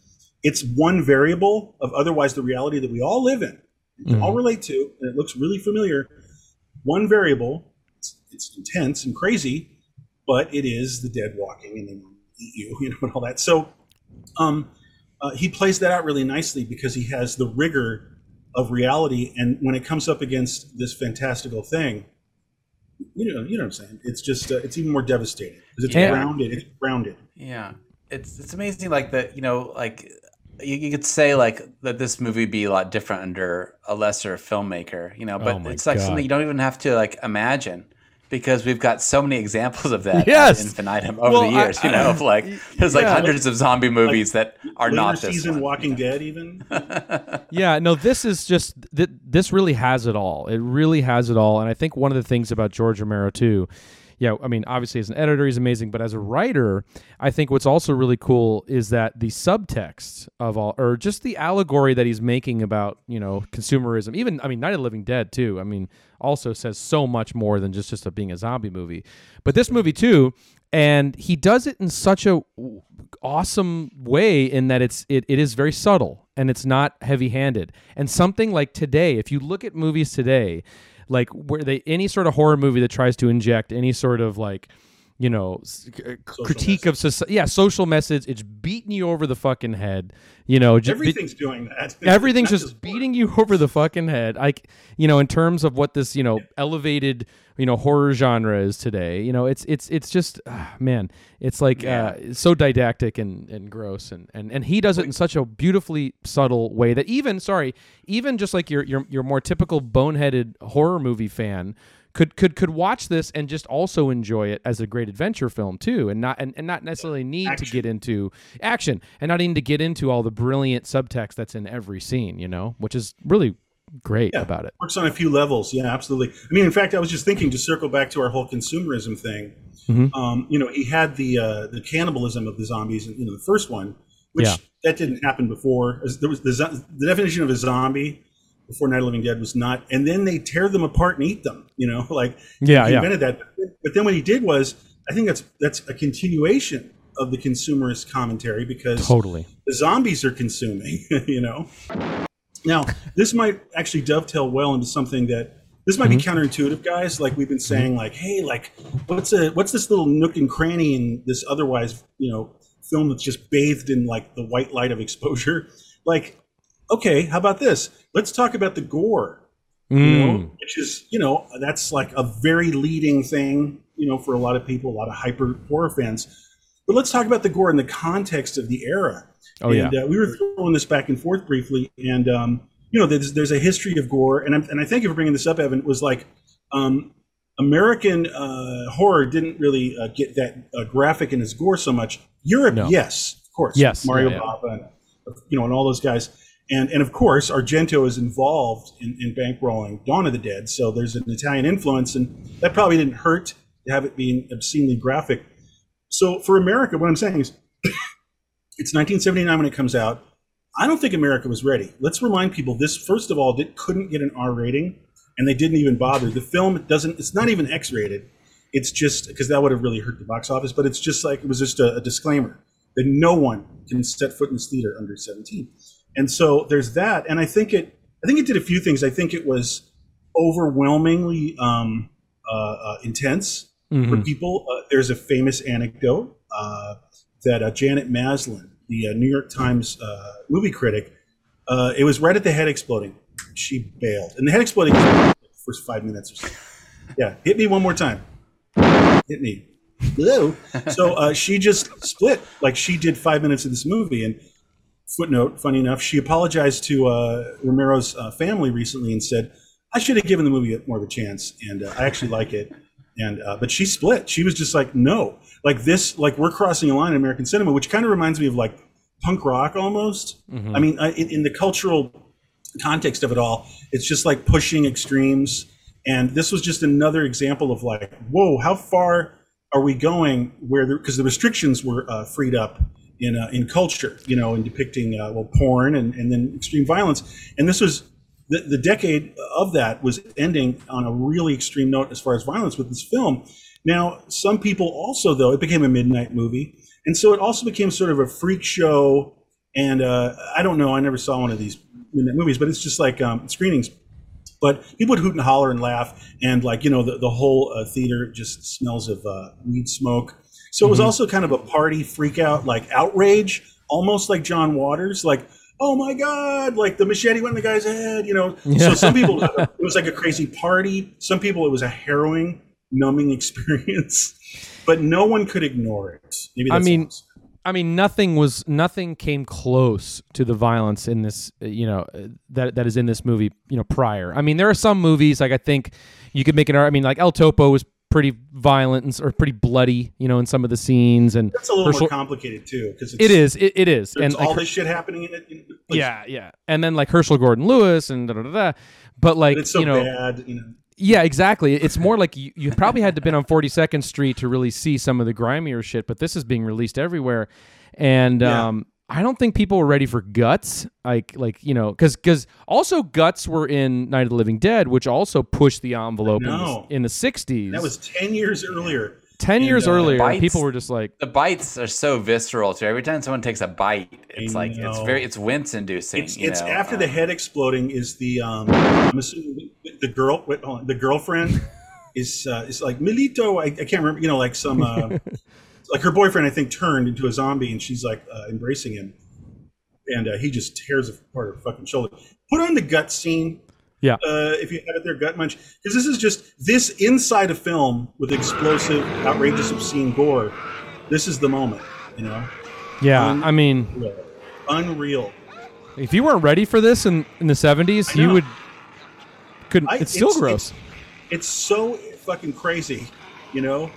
it's one variable of otherwise the reality that we all live in, we can Mm-hmm. all relate to, and it looks really familiar. One variable, it's, it's intense and crazy, but it is the dead walking and then eat you, you know, and all that. So, um, uh, he plays that out really nicely because he has the rigor of reality, and when it comes up against this fantastical thing, you know, you know what I'm saying. It's just uh, it's even more devastating because it's Yeah. grounded. It's grounded. Yeah, it's it's amazing. Like that, you know, like you, you could say like that this movie be a lot different under a lesser filmmaker, you know. But Oh it's like God. something you don't even have to like imagine. because we've got so many examples of that Yes. ad infinitum over Well, the I- years. you know, of like there's like yeah. hundreds of zombie movies that are not this season one. Walking Dead, even. Yeah, no, this is just th- this really has it all. It really has it all, and I think one of the things about George Romero too. Yeah, I mean, obviously as an editor, he's amazing, but as a writer, I think what's also really cool is that the subtext of all, or just the allegory that he's making about, you know, consumerism. Even, I mean, Night of the Living Dead too. I mean, also says so much more than just just a, being a zombie movie. But this movie too, and he does it in such a awesome way in that it's it, it is very subtle and it's not heavy-handed and something like today if you look at movies today like where they any sort of horror movie that tries to inject any sort of like you know s- c- uh, critique of society yeah social message it's beating you over the fucking head you know ju- Everything's doing that. everything's Not just beating you over the fucking head. Like you know in terms of what this you know elevated you know horror genre is today. You know it's it's it's just ah, man it's like uh so didactic and and gross and and and he does it in such a beautifully subtle way that even sorry even just like your your your more typical boneheaded horror movie fan could could could watch this and just also enjoy it as a great adventure film too and not and, and not necessarily need to get into action and not need to get into all the brilliant subtext that's in every scene you know which is really great Yeah. about it works on a few levels. Yeah, absolutely. I mean, in fact, I was just thinking to circle back to our whole consumerism thing. Mhm. Um, you know, he had the uh, the cannibalism of the zombies in you know, the first one, which Yeah. that didn't happen before. There was the, the definition of a zombie before Night of Living Dead was not, and then they tear them apart and eat them. You know, like Yeah, he yeah. invented that. But then what he did was, I think that's that's a continuation of the consumerist commentary because totally the zombies are consuming you know now this might actually dovetail well into something that this might be counterintuitive guys. Like we've been saying like hey like what's a what's this little nook and cranny in this otherwise you know film that's just bathed in like the white light of exposure? Like okay how about this? Let's talk about the gore you Mm. know, which is you know that's like a very leading thing you know for a lot of people a lot of hyper horror fans but let's talk about the gore in the context of the era. Oh, and uh, we were throwing this back and forth briefly and um, you know there's, there's a history of gore and, I'm, and i thank you for bringing this up evan. It was like um, american uh, horror didn't really uh, get that uh, graphic in its gore so much. Europe No. yes of course. Yes, mario yeah, yeah. bava and, you know and all those guys. And and of course argento is involved in, in bankrolling dawn of the dead so there's an italian influence and that probably didn't hurt to have it being obscenely graphic so for america what i'm saying is it's 1979 when it comes out. I don't think america was ready. Let's remind people this first of all did, couldn't get an r rating and they didn't even bother. The film doesn't it's not even x rated it's just because that would have really hurt the box office but it's just like it was just a, a disclaimer that no one can set foot in this theater under 17 and so there's that and i think it i think it did a few things. I think it was overwhelmingly um, uh, uh, intense for Mhm. people. Uh, there's a famous anecdote uh, that uh, Janet Maslin, the uh, New York Times uh, movie critic, uh, it was right at the head exploding. She bailed, and the head exploding was like the first five minutes or so. Yeah, hit me one more time. Hit me. Hello. So uh, she just split. Like she did five minutes of this movie, and footnote, funny enough, she apologized to uh, Romero's uh, family recently and said, "I should have given the movie more of a chance, and uh, I actually like it." And uh, but she split. She was just like, "No, like this, like we're crossing a line in American cinema," which kind of reminds me of like punk rock almost. I mean, in, in the cultural context of it all, it's just like pushing extremes. And this was just another example of like, whoa, how far are we going? Where because the restrictions were uh, freed up in uh, in culture, you know, in depicting uh, well porn and, and then extreme violence. And this was the, the decade of that was ending on a really extreme note as far as violence with this film. Now, some people also though it became a midnight movie, and so it also became sort of a freak show. And uh, I don't know, I never saw one of these midnight movies, but it's just like um, screenings but people would hoot and holler and laugh and like you know the, the whole uh, theater just smells of uh, weed smoke so it was also kind of a party freak out like outrage almost like john waters like oh my god like the machete went in the guy's head you know so some people it was like a crazy party some people it was a harrowing numbing experience but no one could ignore it I mean, what I'm saying. I mean, nothing was nothing came close to the violence in this, uh, you know, uh, that that is in this movie, you know, prior. I mean, there are some movies like I think you could make an. I mean, like El Topo was pretty violent and or pretty bloody, you know, in some of the scenes. And It's a little more complicated too, because it is, it, it is, and like, all this shit happening in it. in- like, yeah, yeah, and then like Herschell Gordon Lewis and da da da. da. But like but it's so you know, bad. You know, Yeah, exactly. It's more like you, you probably had to been on 42nd Street to really see some of the grimier shit, but this is being released everywhere. And Yeah. um, I don't think people were ready for Guts. Like, like you know, because because also Guts were in Night of the Living Dead, which also pushed the envelope in the, in the 60s. that was ten years earlier. 10 and, years uh, earlier. Bites- People were just like, The bites are so visceral too. Every time someone takes a bite, it's I like it's very it's wince inducing. It's it's know? after uh, the head exploding is the um. I'm assuming the, the girl. Wait, hold on. The girlfriend is uh, is like Milito. I, I can't remember. You know, like some uh, like her boyfriend. I think turned into a zombie, and she's like uh, embracing him, and uh, he just tears apart her fucking shoulder. Put on the gut scene. Yeah. Uh, if you have it there, gut munch, because this is just this inside a film with explosive, outrageous, obscene gore. This is the moment. You know, yeah, Um, I mean, Unreal. unreal. if you weren't ready for this in, in the 70s, you would. Couldn't. I- it's still it's- gross. it's so fucking crazy, you know.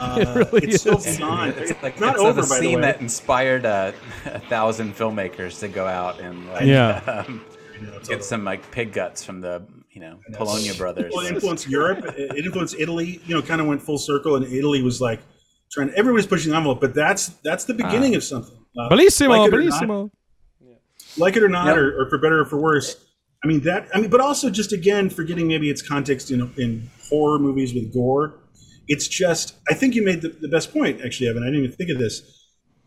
Uh, It really it's so is. beyond. It's It's, like not it's over, the by the scene way. that inspired uh, a thousand filmmakers to go out and like, Yeah. um, know, get all- some like pig guts from the you know Polonia brothers. Well, it influenced Europe. It it influenced Italy. You know, kind of went full circle, and Italy was like trying. Everybody's pushing the envelope, but that's that's the beginning of something. Uh, Bellissimo, like it or not- bellissimo. like it or not, Yep. or, or for better or for worse. I mean that. I mean, but also just again forgetting maybe its context in in horror movies with gore. It's just. I think you made the, the best point, actually, Evan. I didn't even think of this.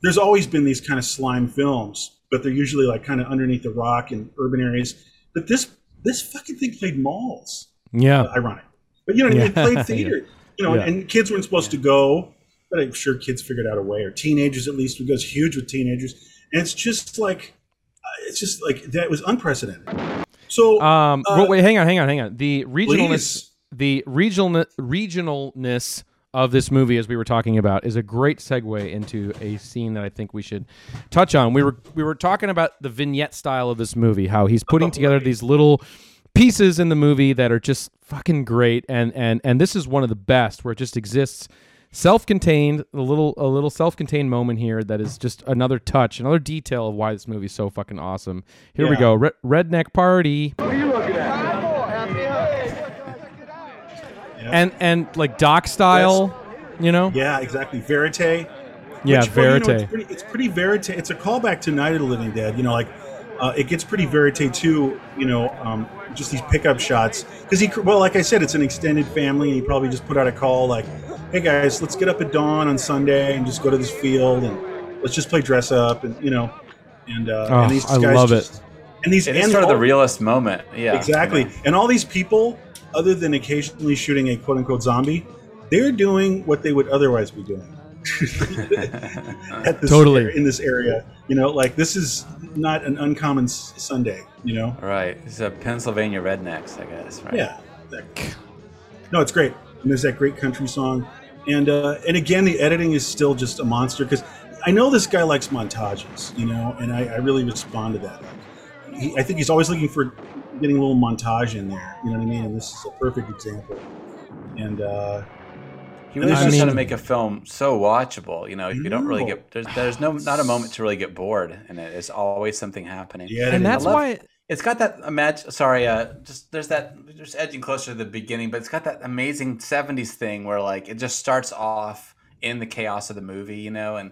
There's always been these kind of slime films, but they're usually like kind of underneath the rock in urban areas. But this this fucking thing played malls. Yeah. Ironic, but you know, mean? it played theater. You know, Yeah. and kids weren't supposed to go, but I'm sure kids figured out a way, or teenagers at least. It goes huge with teenagers, and it's just like uh, it's just like that was unprecedented. So Um, Uh, well, wait, hang on, hang on, hang on. The regionalness, please. The regional regionalness of this movie, as we were talking about, is a great segue into a scene that I think we should touch on. We were we were talking about the vignette style of this movie, how he's putting together these little pieces in the movie that are just fucking great, and and and this is one of the best where it just exists. Self-contained, a little, a little self-contained moment here that is just another touch, another detail of why this movie is so fucking awesome. Here we go, Re- Redneck Party. And and like doc style, you know? yeah, exactly, verite. Yeah, Which, well, you know, verite. it's, pretty, it's pretty verite. It's a callback to Night of the Living Dead. You know, like uh, it gets pretty verite too. You know, um, just these pickup shots because he well, like I said, it's an extended family, and he probably just put out a call like, "Hey guys, let's get up at dawn on Sunday and just go to this field and let's just play dress up and you know." And, uh, Oh, and these I guys love it. And these It is and sort of the all- realest moment. Yeah, Exactly. you know. And all these people, other than occasionally shooting a quote unquote zombie, they're doing what they would otherwise be doing. At this Totally. in this area, you know, like this is not an uncommon s- Sunday, you know. Right. It's a Pennsylvania rednecks, I guess. Right. Yeah. That- No, it's great. And there's that great country song, and uh, and again, the editing is still just a monster because I know this guy likes montages, you know, and I, I really respond to that. He, I think he's always looking for getting a little montage in there. You know what I mean? And this is a perfect example. And uh, He really I knows how to make a film so watchable. You know, you don't really get there's there's no not a moment to really get bored in it. It's always something happening. yeah, and that's love- why It's got that imagine. Sorry, uh, just there's that just edging closer to the beginning, but it's got that amazing '70s thing where like it just starts off in the chaos of the movie, you know. And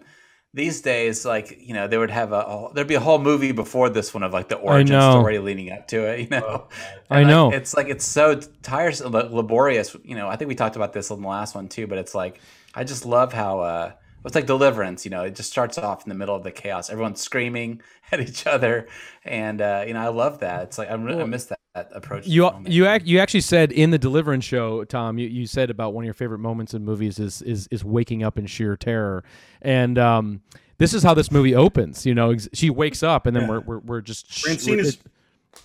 these days, like you know, they would have a, a there'd be a whole movie before this one of like the origin story leading up to it, you know. I And, like, know. it's like it's so tiresome, laborious. You know, I think we talked about this in the last one too, but it's like I just love how uh, it's like Deliverance. You know, it just starts off in the middle of the chaos. Everyone's screaming at each other, and uh, you know, I love that. It's like I, re- I miss that, that approach. you you ac- you actually said in the Deliverance show, Tom, you, you said about one of your favorite moments in movies is is is waking up in sheer terror, and um, this is how this movie opens. You know, ex- she wakes up, and then Yeah. we're, we're we're just Francine we're- is it-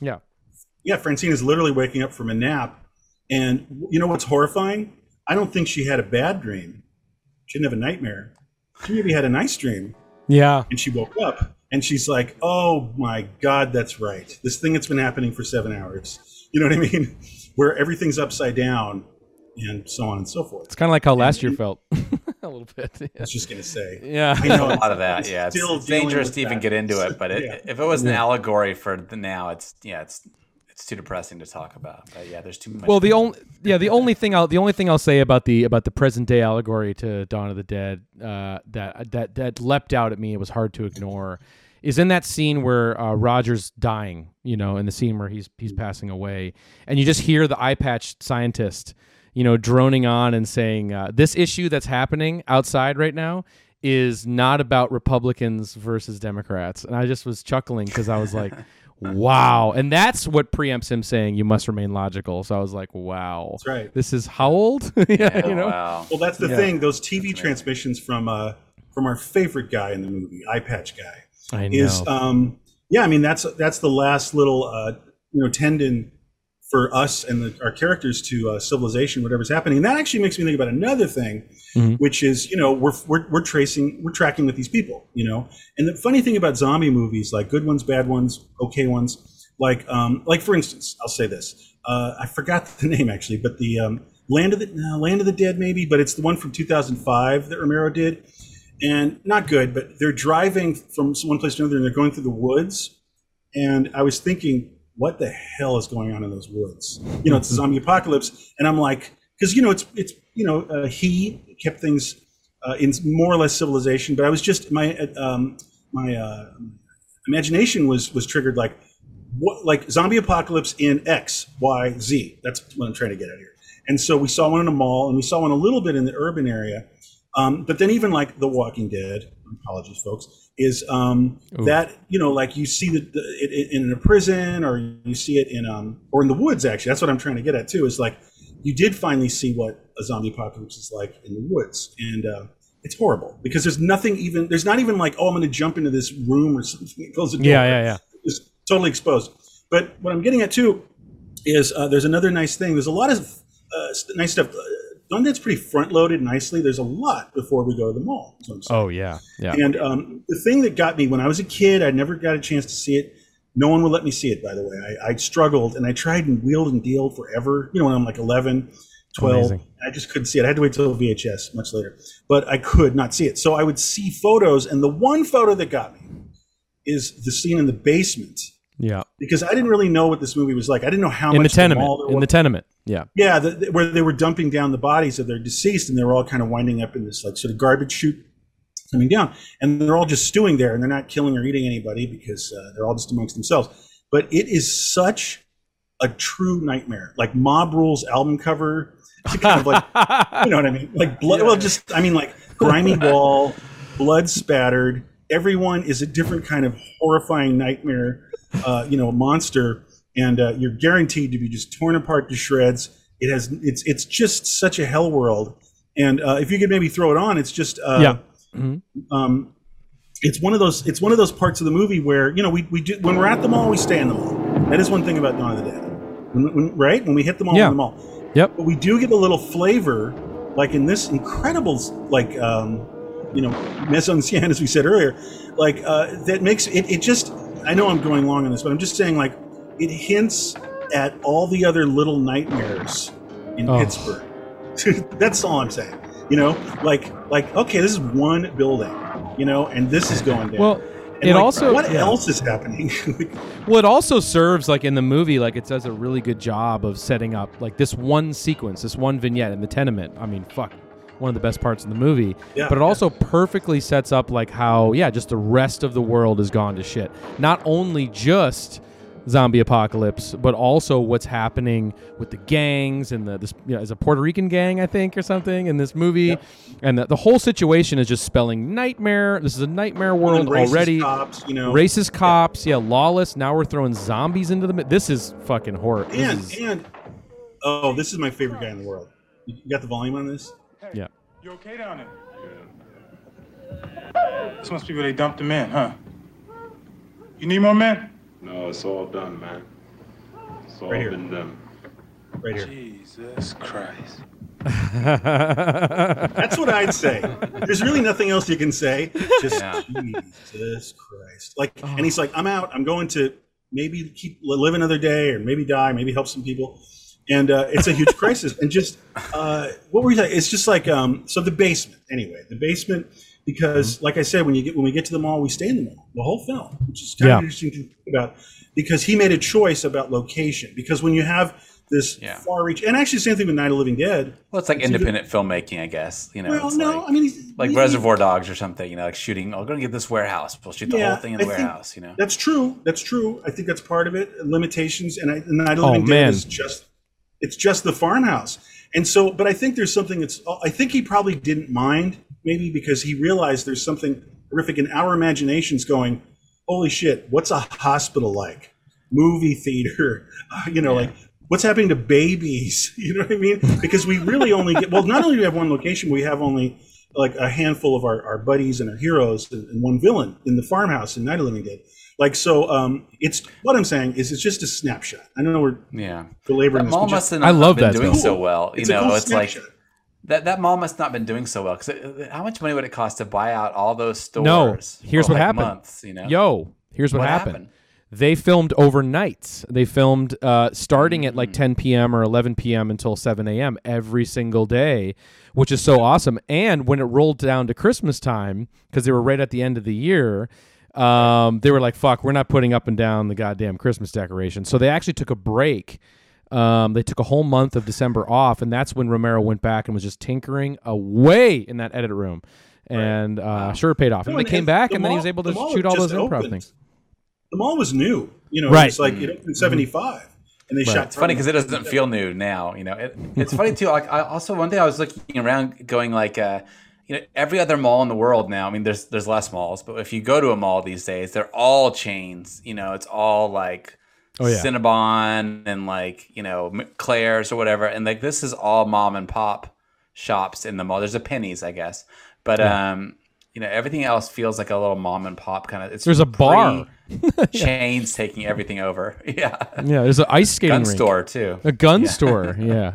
yeah. yeah, Francine is literally waking up from a nap, and you know what's horrifying? I don't think she had a bad dream. She didn't have a nightmare. She maybe had a nice dream. Yeah, and she woke up and she's like, "Oh my god, that's right. This thing that's been happening for seven hours. You know what I mean? Where everything's upside down, and so on and so forth. It's kind of like how last year felt. a little bit. I was just gonna say. Yeah. I know a lot of that. Yeah, it's, still it's dangerous to even that. get into it. But it, Yeah. if it was an allegory for the now, it's yeah, it's it's too depressing to talk about. But yeah, there's too much. Well, the only yeah, the only thing I'll the only thing I'll say about the about the present day allegory to Dawn of the Dead uh, that that that leapt out at me. It was hard to ignore. Is in that scene where uh, Roger's dying, you know, in the scene where he's he's passing away, and you just hear the eye patch scientist, you know, droning on and saying, uh, "This issue that's happening outside right now is not about Republicans versus Democrats," and I just was chuckling because I was like. Wow. And that's what preempts him saying you must remain logical. So I was like, wow. That's right. This is how old? yeah, Oh, you know? wow. Well, that's the Yeah. thing. Those TV transmissions from uh, from our favorite guy in the movie, Eye Patch Guy, I know. is um, yeah. I mean, that's that's the last little uh, you know tendon for us and the, our characters to uh, civilization, whatever's happening. And that actually makes me think about another thing, Mhm. which is you know we're, we're we're tracing we're tracking with these people, you know. And the funny thing about zombie movies, like good ones, bad ones, okay ones, like um, like for instance, I'll say this. Uh, I forgot the name actually, but the um, Land of the no, Land of the Dead maybe, but it's the one from 2005 that Romero did, and not good. But they're driving from one place to another, and they're going through the woods. And I was thinking, what the hell is going on in those woods? You know, it's a zombie apocalypse, and I'm like, because you know, it's it's you know, uh, he kept things uh, in more or less civilization, but I was just my uh, um, my uh, imagination was was triggered like what like zombie apocalypse in X Y Z. That's what I'm trying to get at here. And so we saw one in a mall, and we saw one a little bit in the urban area. Um, but then even like The Walking Dead, apologies, folks, is um, that you know like you see the, the it, it, in a prison or you see it in um or in the woods. Actually, that's what I'm trying to get at too. Is like you did finally see what a zombie apocalypse is like in the woods, and uh, it's horrible because there's nothing even there's not even like oh I'm going to jump into this room or something. Close the door. yeah, yeah, yeah. It's totally exposed. But what I'm getting at too is uh, there's another nice thing. There's a lot of uh, nice stuff. Dawn pretty front loaded nicely. There's a lot before we go to the mall. Oh, yeah. Yeah. And um, the thing that got me when I was a kid, I never got a chance to see it. No one would let me see it, by the way. I, I struggled and I tried and wheeled and dealed forever. You know, when I'm like 11, 12, Amazing. I just couldn't see it. I had to wait till VHS much later, but I could not see it. So I would see photos, and the one photo that got me is the scene in the basement Yeah. because I didn't really know what this movie was like. I didn't know how In the much tenement. mall there In the tenement. Yeah. Yeah, the, the- where they were dumping down the bodies of their deceased, and they were all kind of winding up in this like sort of garbage chute coming down, and they're all just stewing there, and they're not killing or eating anybody because uh, they're all just amongst themselves. But it is such a true nightmare, like Mob Rules album cover, kind of like you know what I mean, like blood. Well, just I mean like grimy wall, blood spattered. Everyone is a different kind of horrifying nightmare, uh, you know, monster and uh, you're guaranteed to be just torn apart to shreds. It has it's it's just such a hell world, and uh, if you could maybe throw it on, it's just uh, Yeah. Mhm. um, it's one of those it's one of those parts of the movie where you know we, we do when we're at the mall we stay in the mall. That is one thing about Dawn of the Dead, when, when, right? When we hit the mall, Yeah. in the mall. Yep. But we do get a little flavor, like in this incredible like um, you know mise en scène as we said earlier, like uh, that makes it. It just I know I'm going long on this, but I'm just saying like it hints at all the other little nightmares in Oh. Pittsburgh. That's all I'm saying. You know, like like okay, this is one building, you know, and this is going down. Well, And, it like, also what yeah. else is happening? Well, it also serves like in the movie, like it does a really good job of setting up like this one sequence, this one vignette in the tenement. I mean, fuck, one of the best parts of the movie. Yeah, but it yeah. also perfectly sets up like how, yeah, just the rest of the world has gone to shit. Not only just zombie apocalypse, but also what's happening with the gangs and the this you know, is a Puerto Rican gang, I think, or something in this movie, and the, the whole situation is just spelling nightmare. This is a nightmare world Racist already. cops, you know, Racist cops, yeah, lawless. Now we're throwing zombies into the. mi- This is fucking horror. This and is- and oh, this is my favorite guy in the world. You got the volume on this? yeah. You okay down there? This must be where they dumped the in, huh? You need more men? No, it's all done, man. It's all Right here. been done. Right here. Jesus Christ. That's what I'd say. There's really nothing else you can say. Just Yeah. Jesus Christ. Like, and he's like, I'm out. I'm going to maybe keep live another day, or maybe die, maybe help some people. and uh, it's a huge crisis. And just uh, what were you saying? It's just like um, so the basement. Anyway, the basement because, Mm-hmm. like I said, when you get when we get to the mall, we stay in the mall the whole film, which is kind Yeah. of interesting to think about because he made a choice about location. Because when you have this Yeah. far reach, and actually, the same thing with Night of the Living Dead. Well, it's like It's even- independent filmmaking, I guess. You know, Well, no, like, I mean, like he- Reservoir Dogs or something. You know, like shooting. Oh, we're gonna get this warehouse. We'll shoot the Yeah, whole thing in the I warehouse. You know. That's true. That's true. I think that's part of it. Limitations, and, I, and Night of the Oh, Living man. Dead is just it's just the farmhouse. And so, but I think there's something that's. I think he probably didn't mind, maybe because he realized there's something horrific in our imaginations. Going, holy shit, what's a hospital like? Movie theater, you know, like what's happening to babies? You know what I mean? Because we really only get. Well, not only do we have one location, we have only like a handful of our, our buddies and our heroes and, and one villain in the farmhouse in Night of Living Dead. Like so, um, it's what I'm saying is it's just a snapshot. I know we're Yeah. belaboring That this, mall must just, have I love been that doing film. so well. You it's a know, cool it's like snapshot. That. That mall must not been doing so well because how much money would it cost to buy out all those stores? No, here's what like, happened. Months, you know. Yo, here's what, What happened. happened? They filmed overnights. They filmed uh, starting at like Mm. 10 p.m. or 11 p.m. until 7 a.m. every single day, which is so awesome. And when it rolled down to Christmas time, because they were right at the end of the year, um, they were like, "Fuck, we're not putting up and down the goddamn Christmas decorations." So they actually took a break. Um, they took a whole month of December off, and that's when Romero went back and was just tinkering away in that edit room, and uh, sure paid off. And No, they came back, the and then he was able to shoot all just those improv things. the mall was new. You know, Right. it's like it opened in '75, and they shot. It's funny because it doesn't feel new now. You know, it, it's funny too. Like, I also one day I was looking around, going like, uh, you know, every other mall in the world now. I mean, there's there's less malls, but if you go to a mall these days, they're all chains. You know, it's all like Oh, yeah. Cinnabon and like you know Claire's or whatever, and like this is all mom and pop shops in the mall. There's a Penny's, I guess, but um, you know, everything else feels like a little mom and pop kind of. It's There's a bar. pretty chains taking everything over. Yeah, Yeah, there's an ice skating gun rink. store too. A gun store. Yeah.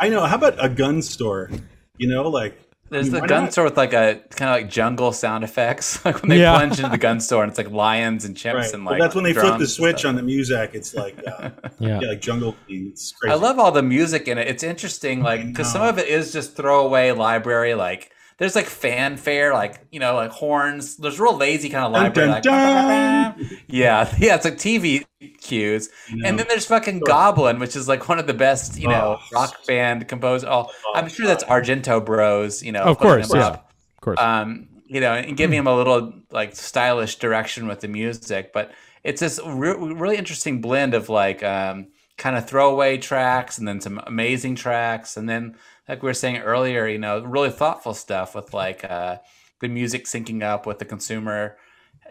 I know. How about a gun store? You know, like There's the gun not? store with like a kind of like jungle sound effects, like when they Yeah. plunge into the gun store and it's like lions and chimps Right. and Well, like. that's when they flip the switch on the music. It's like, uh, Yeah. yeah, like jungle theme. It's crazy. I love all the music in it. It's interesting, like because some of it is just throwaway library. Like there's like fanfare, like you know, like horns. There's real lazy kind of Dun, library. dun, like, dun. yeah, yeah. It's like TV cues, and then there's fucking Goblin, which is like one of the best, you know, Oh. rock band composed. Oh, I'm sure that's Argento Bros. You know, Of course, yeah. up. Of course. um, you know, and giving him a little like stylish direction with the music. But it's this re- really interesting blend of like um, kind of throwaway tracks and then some amazing tracks, and then like we were saying earlier, you know, really thoughtful stuff with like uh, the music syncing up with the consumer.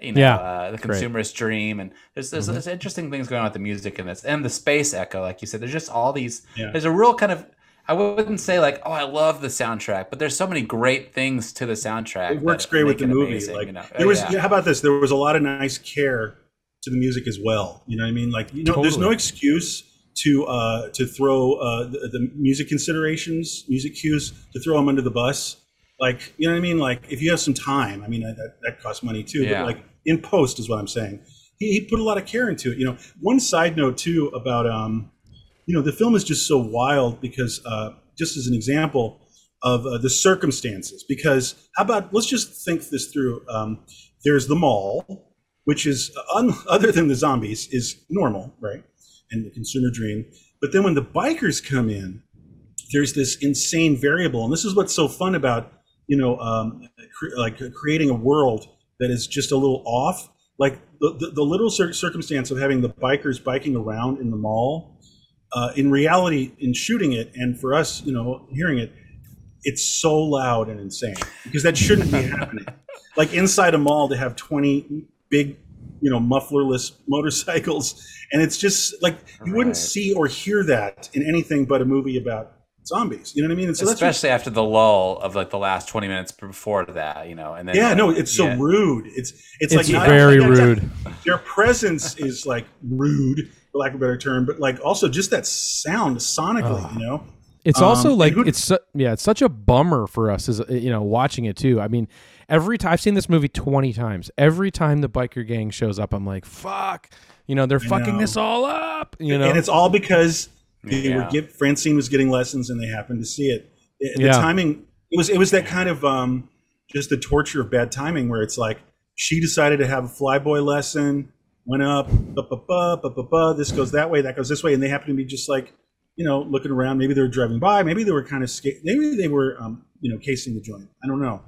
You know, Yeah, uh, the great. consumer's dream, and there's, there's, there's interesting things going on with the music in this, and the space echo, like you said. There's just all these. Yeah. There's a real kind of I wouldn't say like, oh, I love the soundtrack, but there's so many great things to the soundtrack. it works great with the movie. amazing, like you know? there Oh, was. yeah. Yeah, how about this? There was a lot of nice care to the music as well. You know what I mean? Like you know, there's no excuse to uh, to throw uh, the, the music considerations, music cues, to throw them under the bus. Like you know what I mean? Like if you have some time, I mean that, that, costs money too. Yeah. But like in post is what I'm saying. He, he put a lot of care into it. You know, one side note too about um, you know, the film is just so wild because uh, just as an example of uh, the circumstances. Because how about let's just think this through. Um, there's the mall, which is un- other than the zombies is normal, right? And the consumer dream. But then when the bikers come in, there's this insane variable, and this is what's so fun about you know um, cre- like creating a world that is just a little off. Like the, the, the little cir- circumstance of having the bikers biking around in the mall, uh, in reality, in shooting it, and for us, you know, hearing it, it's so loud and insane because that shouldn't be happening. Like inside a mall to have 20 big, you know, mufflerless motorcycles. And it's just like you wouldn't see or hear that in anything but a movie about zombies. You know what I mean? And so Especially after the lull of like the last 20 minutes before that, you know, and then yeah, no, it's so yeah. rude. It's it's, It's like very like, that's- rude. Their presence is like rude, for lack of a better term, but like also just that sound sonically, you know. It's Um, also and like who- it's su- yeah, it's such a bummer for us as you know watching it too. I mean, every time I've seen this movie twenty times, every time the biker gang shows up, I'm like, fuck, you know, they're fucking know. this all up, you know. and it's all because They were Yeah. give, Francine was getting lessons, and they happened to see it. It- The Yeah. timing it was it was that kind of um, just the torture of bad timing, where it's like she decided to have a flyboy lesson, went up, ba ba ba ba ba ba. This goes that way, that goes this way, and they happen to be just like you know looking around. Maybe they were driving by, maybe they were kind of scared. maybe they were um, you know casing the joint. I don't know,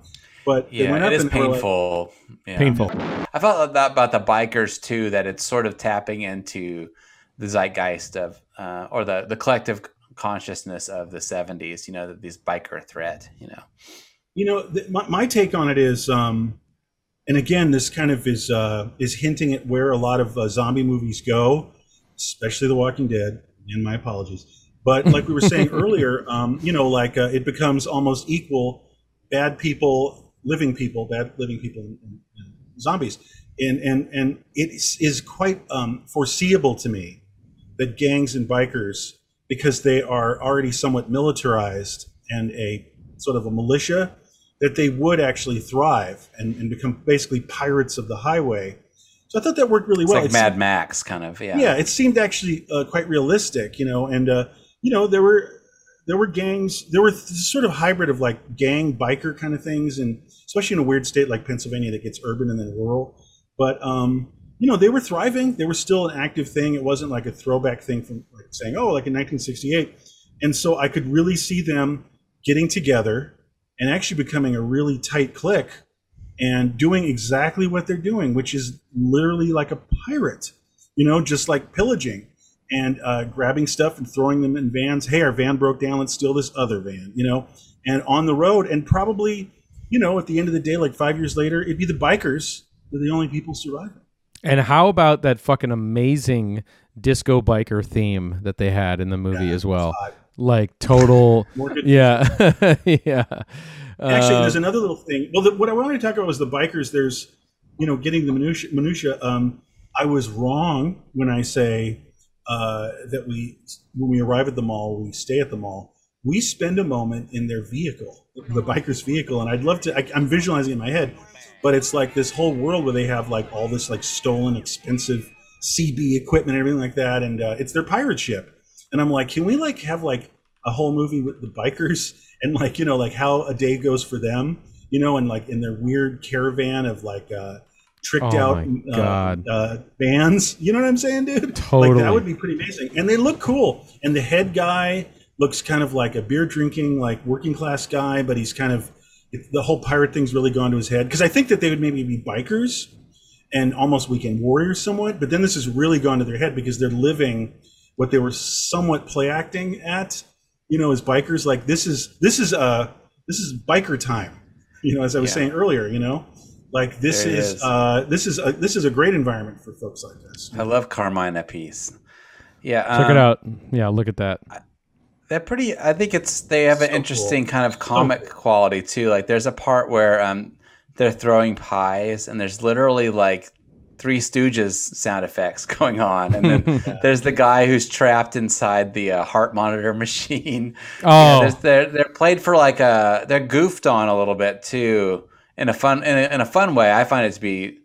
but they went Yeah, up it is and they like- painful. Yeah. Painful. I felt that about the bikers too. That it's sort of tapping into the zeitgeist of, uh, or the the collective consciousness of the '70s. You know, that this biker threat. You know, You know, th- my, my take on it is, um, and again, this kind of is uh, is hinting at where a lot of uh, zombie movies go, especially The Walking Dead. And my apologies, but like we were saying earlier, um, you know, like uh, it becomes almost equal bad people, living people, bad living people, and, and, and zombies, and and and it is, is quite um, foreseeable to me that gangs and bikers, because they are already somewhat militarized and a sort of a militia, that they would actually thrive and, and become basically pirates of the highway. So I thought that worked really it's well. like It's- Mad Max kind of. Yeah. yeah, it seemed actually uh, quite realistic, you know, and uh, you know there were there were gangs, there were sort of hybrid of like gang biker kind of things, and especially in a weird state like Pennsylvania that gets urban and then rural. But um, you know, they were thriving. They were still an active thing. It wasn't like a throwback thing from like saying, oh, like in 1968. And so I could really see them getting together and actually becoming a really tight clique and doing exactly what they're doing, which is literally like a pirate, you know, just like pillaging and uh, grabbing stuff and throwing them in vans. Hey, our van broke down. Let's steal this other van, you know, and on the road. And probably, you know, at the end of the day, like five years later, it'd be the bikers that are the only people surviving. And how about that fucking amazing disco biker theme that they had in the movie as well? Like total, yeah, yeah. Actually, Uh, there's another little thing. Well, the, what I wanted to talk about was the bikers. There's, you know, getting the minutia. minutia um, I was wrong when I say uh, that we, when we arrive at the mall, we stay at the mall. We spend a moment in their vehicle, the bikers' vehicle, and I'd love to. I, I'm visualizing it in my head, but it's like this whole world where they have like all this like stolen, expensive CB equipment, and everything like that, and uh, it's their pirate ship. And I'm like, can we like have like a whole movie with the bikers and like you know like how a day goes for them, you know, and like in their weird caravan of like uh, tricked Oh out uh, uh, bands. You know what I'm saying, dude? Like Totally. that would be pretty amazing. And they look cool. And the head guy looks kind of like a beer drinking, like working class guy, but he's kind of the whole pirate thing's really gone to his head because I think that they would maybe be bikers and almost weekend warriors somewhat, but then this has really gone to their head because they're living what they were somewhat play acting at, you know, as bikers. Like this is this is uh this is biker time, you know, as I was Yeah. saying earlier, you know, like this There it is, is. uh this is a, this is a great environment for folks like this. I love Carmine a piece. Yeah, check it um, out. Yeah, look at that. They're pretty. I think it's they have an interesting cool. kind of comic quality too. Like there's a part where um they're throwing pies and there's literally like Three Stooges sound effects going on, and then there's the guy who's trapped inside the uh, heart monitor machine. Oh. there's, they're they're played for like a they're goofed on a little bit too in a fun in a, in a fun way. I find it to be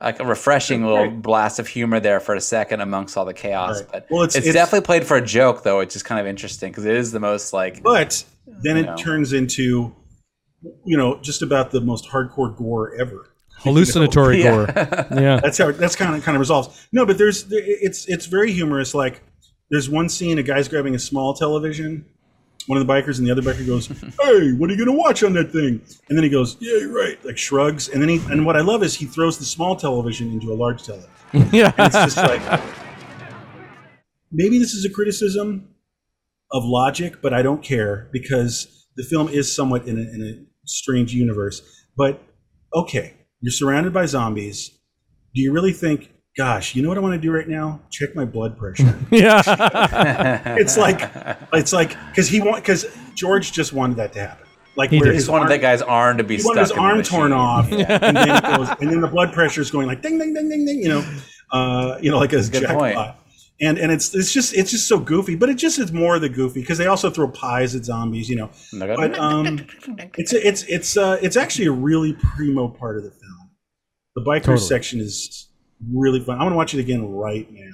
like a refreshing little blast of humor there for a second amongst all the chaos. Right. But Well, it's- it's, it's- definitely played for a joke though, which is kind of interesting because it is the most like But then it know. turns into, you know, just about the most hardcore gore ever. Hallucinatory Yeah. gore. Yeah. That's how that's kind of kind of resolves. No, but there's it's it's very humorous. Like there's one scene, a guy's grabbing a small television. One of the bikers and the other biker goes, "Hey, what are you gonna watch on that thing?" And then he goes, "Yeah, you're right." Like shrugs, and then he and what I love is he throws the small television into a large television. yeah. It's just like maybe this is a criticism of logic, but I don't care because the film is somewhat in a, in a strange universe. But okay, you're surrounded by zombies. Do you really think, gosh, you know what I want to do right now? Check my blood pressure. yeah. it's like, it's like because he want because George just wanted that to happen. Like He where his just wanted arm- that guy's arm to be stuck wanted his in the arm machine. torn off, and then it goes, and then the blood pressure is going like ding, ding, ding, ding, ding. You know, uh, you know, like a good jackpot. point. And and it's it's just it's just so goofy, but it just is more of the goofy because they also throw pies at zombies, you know. But um, it's it's it's uh it's actually a really primo part of the film. The bikers Totally. section is really fun. I'm gonna watch it again right now.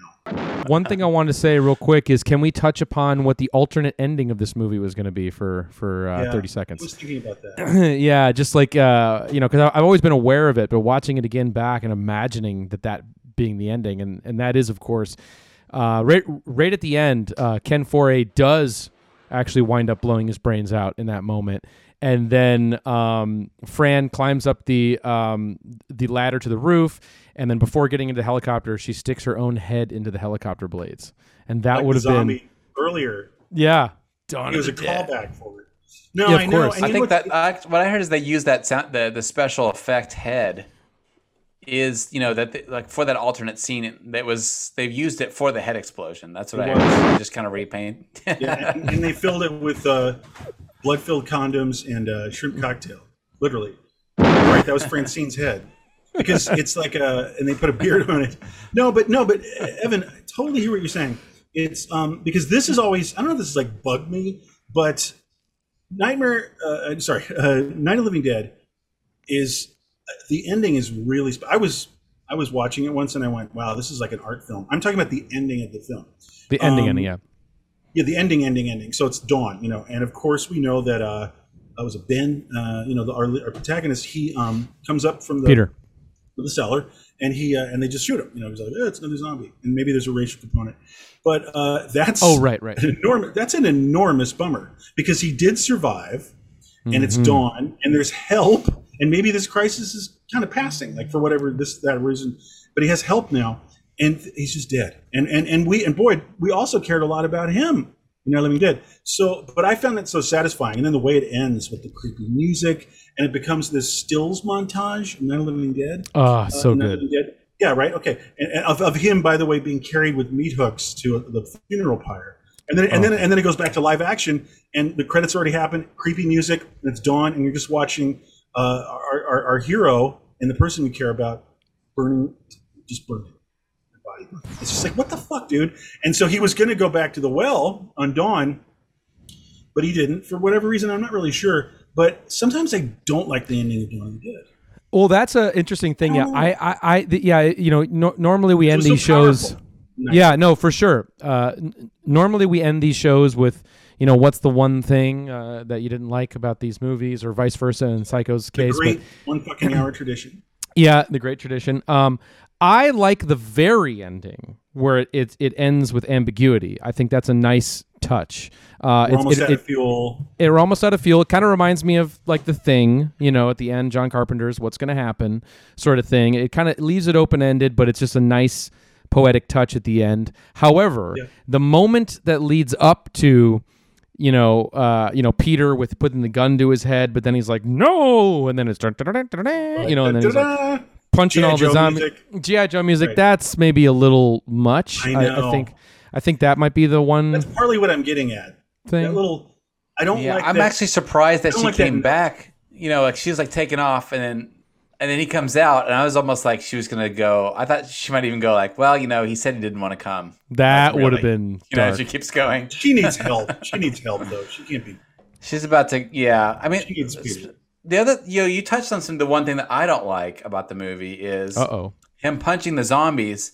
One thing I wanted to say real quick is, can we touch upon what the alternate ending of this movie was going to be for for uh, Yeah, thirty I seconds? was thinking about that. yeah, just like uh, you know, because I've always been aware of it, but watching it again back and imagining that that being the ending, and and that is of course, uh, right right at the end, uh, Ken Foree does actually wind up blowing his brains out in that moment, and then um, Fran climbs up the um, the ladder to the roof, and then before getting into the helicopter, she sticks her own head into the helicopter blades, and that Like would have been earlier. yeah. Dawn It was a Dead. callback for it. No, Yeah, of I know. course. and I think what- that uh, what I heard is they use that sound the the special effect head is you know that they, like for that alternate scene that was they've used it for the head explosion. That's what It I was. just kind of repaint. yeah, and, and they filled it with uh, blood-filled condoms and uh, shrimp cocktail. Literally, right? That was Francine's head because it's like a, and they put a beard on it. No, but no, but uh, Evan, I totally hear what you're saying. It's um because this is always I don't know if this is like bug me, but Nightmare, uh, sorry, uh, Night of Living Dead is the ending is really. Sp- I was I was watching it once and I went, wow, this is like an art film. I'm talking about the ending of the film. The ending, Um, ending, yeah. Yeah, the ending, ending, ending. So it's dawn, you know, and of course we know that uh, that was a Ben, uh, you know, the, our, our protagonist. He um comes up from the Peter. the cellar, and he uh, and they just shoot him. You know, he's like, oh, it's another zombie, and maybe there's a racial component, but uh, that's Oh, right, right. an enormous. That's an enormous bummer because he did survive, and it's Mhm. dawn, and there's help, and maybe this crisis is kind of passing, like for whatever this that reason, but he has help now, and he's just dead, and and and we and boy, we also cared a lot about him. You know, Living Dead. So, but I found that so satisfying, and then the way it ends with the creepy music, and it becomes this stills montage. of Night of Living Dead. Oh, so Uh, good. Dead. Yeah, right. Okay, and, and of, of him, by the way, being carried with meat hooks to the funeral pyre, and then and Oh. then and then it goes back to live action, and the credits already happened. Creepy music, and it's dawn, and you're just watching uh, our, our our hero and the person we care about burning, just burning. their body. It's just like what the fuck, dude. And so he was going to go back to the well on dawn, but he didn't for whatever reason. I'm not really sure. But sometimes I don't like the ending of Dawn of the Dead. Well, that's an interesting thing. Yeah. I, I, I the, yeah, you know, no, normally we end so these shows. Nice. Yeah, no, for sure. Uh, n- normally we end these shows with, you know, what's the one thing uh, that you didn't like about these movies, or vice versa in Psycho's The case. great But one fucking hour tradition. yeah, the great tradition. Um, I like the very ending where it, it it ends with ambiguity. I think that's a nice touch. Uh, We're it's- almost it- out it- of fuel. it we're almost out of fuel. It kind of reminds me of like the thing, you know, at the end, John Carpenter's "What's Going to Happen" sort of thing. It kind of leaves it open ended, but it's just a nice poetic touch at the end. However, Yeah. the moment that leads up to you know, uh, you know, Peter with putting the gun to his head, but then he's like, no, and then it's dun- dun- dun- dun- dun, you know, and then he's like punching all the Joe zombies. music. GI Joe music. Right. That's maybe a little much. I I, know. think. I think that might be the one That's partly what I'm getting at. thing. That little. I don't yeah, like. I'm that- actually surprised that she like came note. back. You know, like she was like taking off, and then and then he comes out, and I was almost like she was gonna go. I thought she might even go like, well, you know, he said he didn't want to come. that Like, would have really? been You know, she keeps going. She needs help. she needs help though. She can't be. She's about to. Yeah, I mean, She needs the other you know, you touched on some. The one thing that I don't like about the movie is Uh oh. him punching the zombies.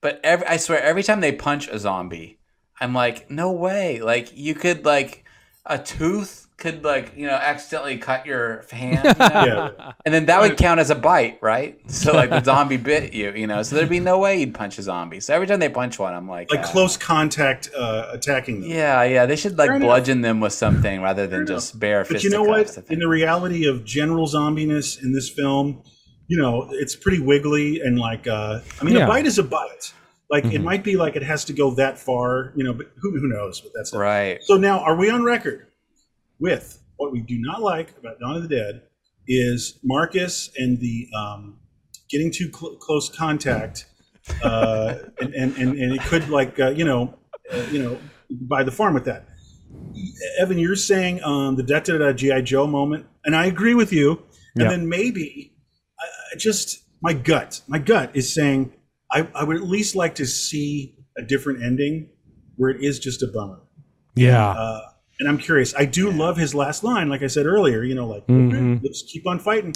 But every, I swear, every time they punch a zombie, I'm like, no way. Like you could like a tooth could like you know accidentally cut your hand, you know? Yeah. and then that would count as a bite, right? So like the zombie bit you, you know. So there'd be no way you'd punch a zombie. So every time they punch one, I'm like, Like ah. close contact uh, attacking them. Yeah, yeah. They should like Fair enough. bludgeon them with something rather than Fair just bare But you know what? In the reality of general zombiness in this film, you know, it's pretty wiggly and like, uh, I mean, Yeah. a bite is a bite. Like it Mhm. might be like it has to go that far, you know, but who, who knows? But that's Right. So now, are we on record with what we do not like about Dawn of the Dead is Marcus and the um, getting too cl- close contact, uh, and, and, and and it could like uh, you know, uh, you know, by the farm with that. Evan, you're saying um, the da da da GI Joe moment, and I agree with you. And Yeah. then maybe just my gut, my gut is saying I, I would at least like to see a different ending where it is just a bummer. Yeah. Uh, and I'm curious. I do love his last line, like I said earlier. You know, like Mhm. let's keep on fighting.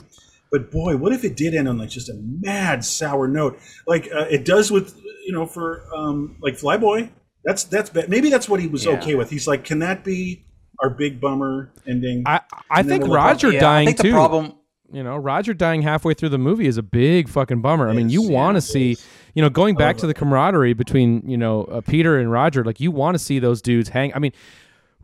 But boy, what if it did end on like just a mad sour note, like uh, it does with you know for um, like Flyboy. That's that's bad. maybe that's what he was Yeah. okay with. He's like, can that be our big bummer ending? I I And think we'll look up- Roger yeah, dying I think too. the problem. you know, Roger dying halfway through the movie is a big fucking bummer. I mean, you Yes, want to yeah, see, it is. you know, going back to the camaraderie between, you know, uh, Peter and Roger, like you want to see those dudes hang. I mean,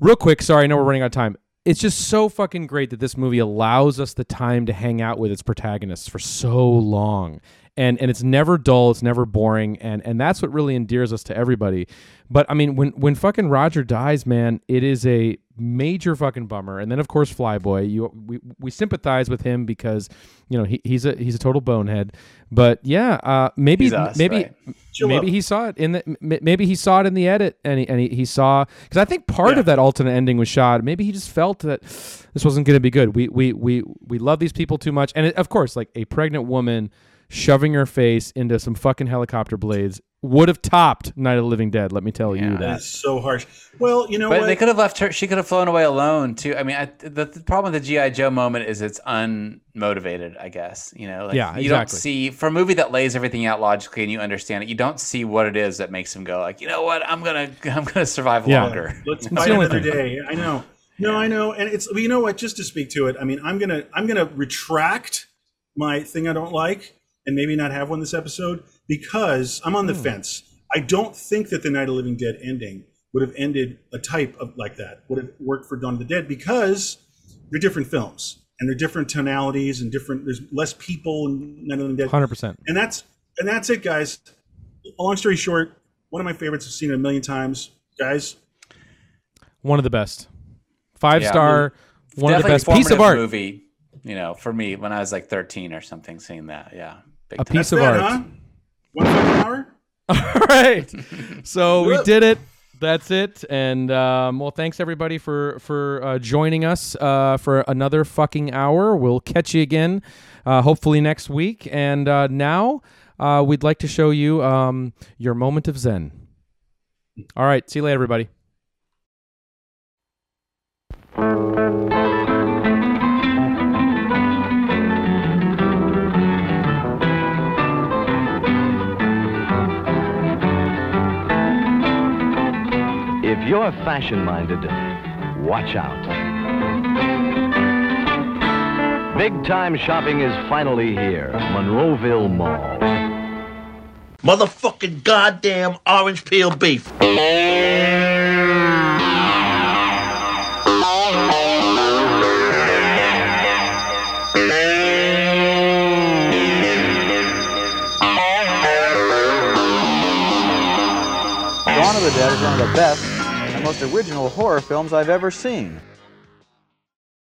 real quick, sorry, I know we're running out of time. It's just so fucking great that this movie allows us the time to hang out with its protagonists for so long. And and it's never dull, it's never boring, and and that's what really endears us to everybody. But I mean, when when fucking Roger dies, man, it is a major fucking bummer. And then of course Flyboy, you we, we sympathize with him because you know he, he's a he's a total bonehead. But yeah, uh, maybe us, maybe right? Maybe out. he saw it in the maybe he saw it in the edit and he, and he, he saw because I think part Yeah. of that alternate ending was shot. Maybe he just felt that this wasn't going to be good. We we we we love these people too much, and it, of course, like a pregnant woman shoving her face into some fucking helicopter blades would have topped Night of the Living Dead. Let me tell you Yeah. that. That's so harsh. Well, you know But what? they could have left her. She could have flown away alone too. I mean, I, the, the problem with the GI Joe moment is it's unmotivated. I guess you know. Like, Yeah, You don't see for a movie that lays everything out logically and you understand it. You don't see what it is that makes him go like, you know what? I'm gonna I'm gonna survive Yeah. longer. Let's fight another thing. day. I know. No, I know. And it's well, you know what? Just to speak to it, I mean, I'm gonna I'm gonna retract my thing I don't like and maybe not have one this episode because I'm on the hmm. fence. I don't think that the Night of the Living Dead ending would have ended a type of like that would have worked for Dawn of the Dead because they're different films and they're different tonalities and different. There's less people in Night of the Living Dead Hundred percent. and that's and that's it, guys. Long story short, one of my favorites. I've seen it a million times, guys. One of the best. Five Yeah. star. One of the best piece of art. Movie, you know, for me when I was like 13 or something, seeing that, yeah, big A time. piece of That, art. huh? One fucking hour. All right. So we did it. That's it. And um, well, thanks everybody for for uh, joining us uh, for another fucking hour. We'll catch you again, uh, hopefully next week. And uh, now uh, we'd like to show you um, your moment of zen. All right. See you later, everybody. You're fashion minded, watch out. Big time shopping is finally here. Monroeville Mall. Motherfucking goddamn orange peel beef. Dawn of the Dead is one of the best most original horror films I've ever seen.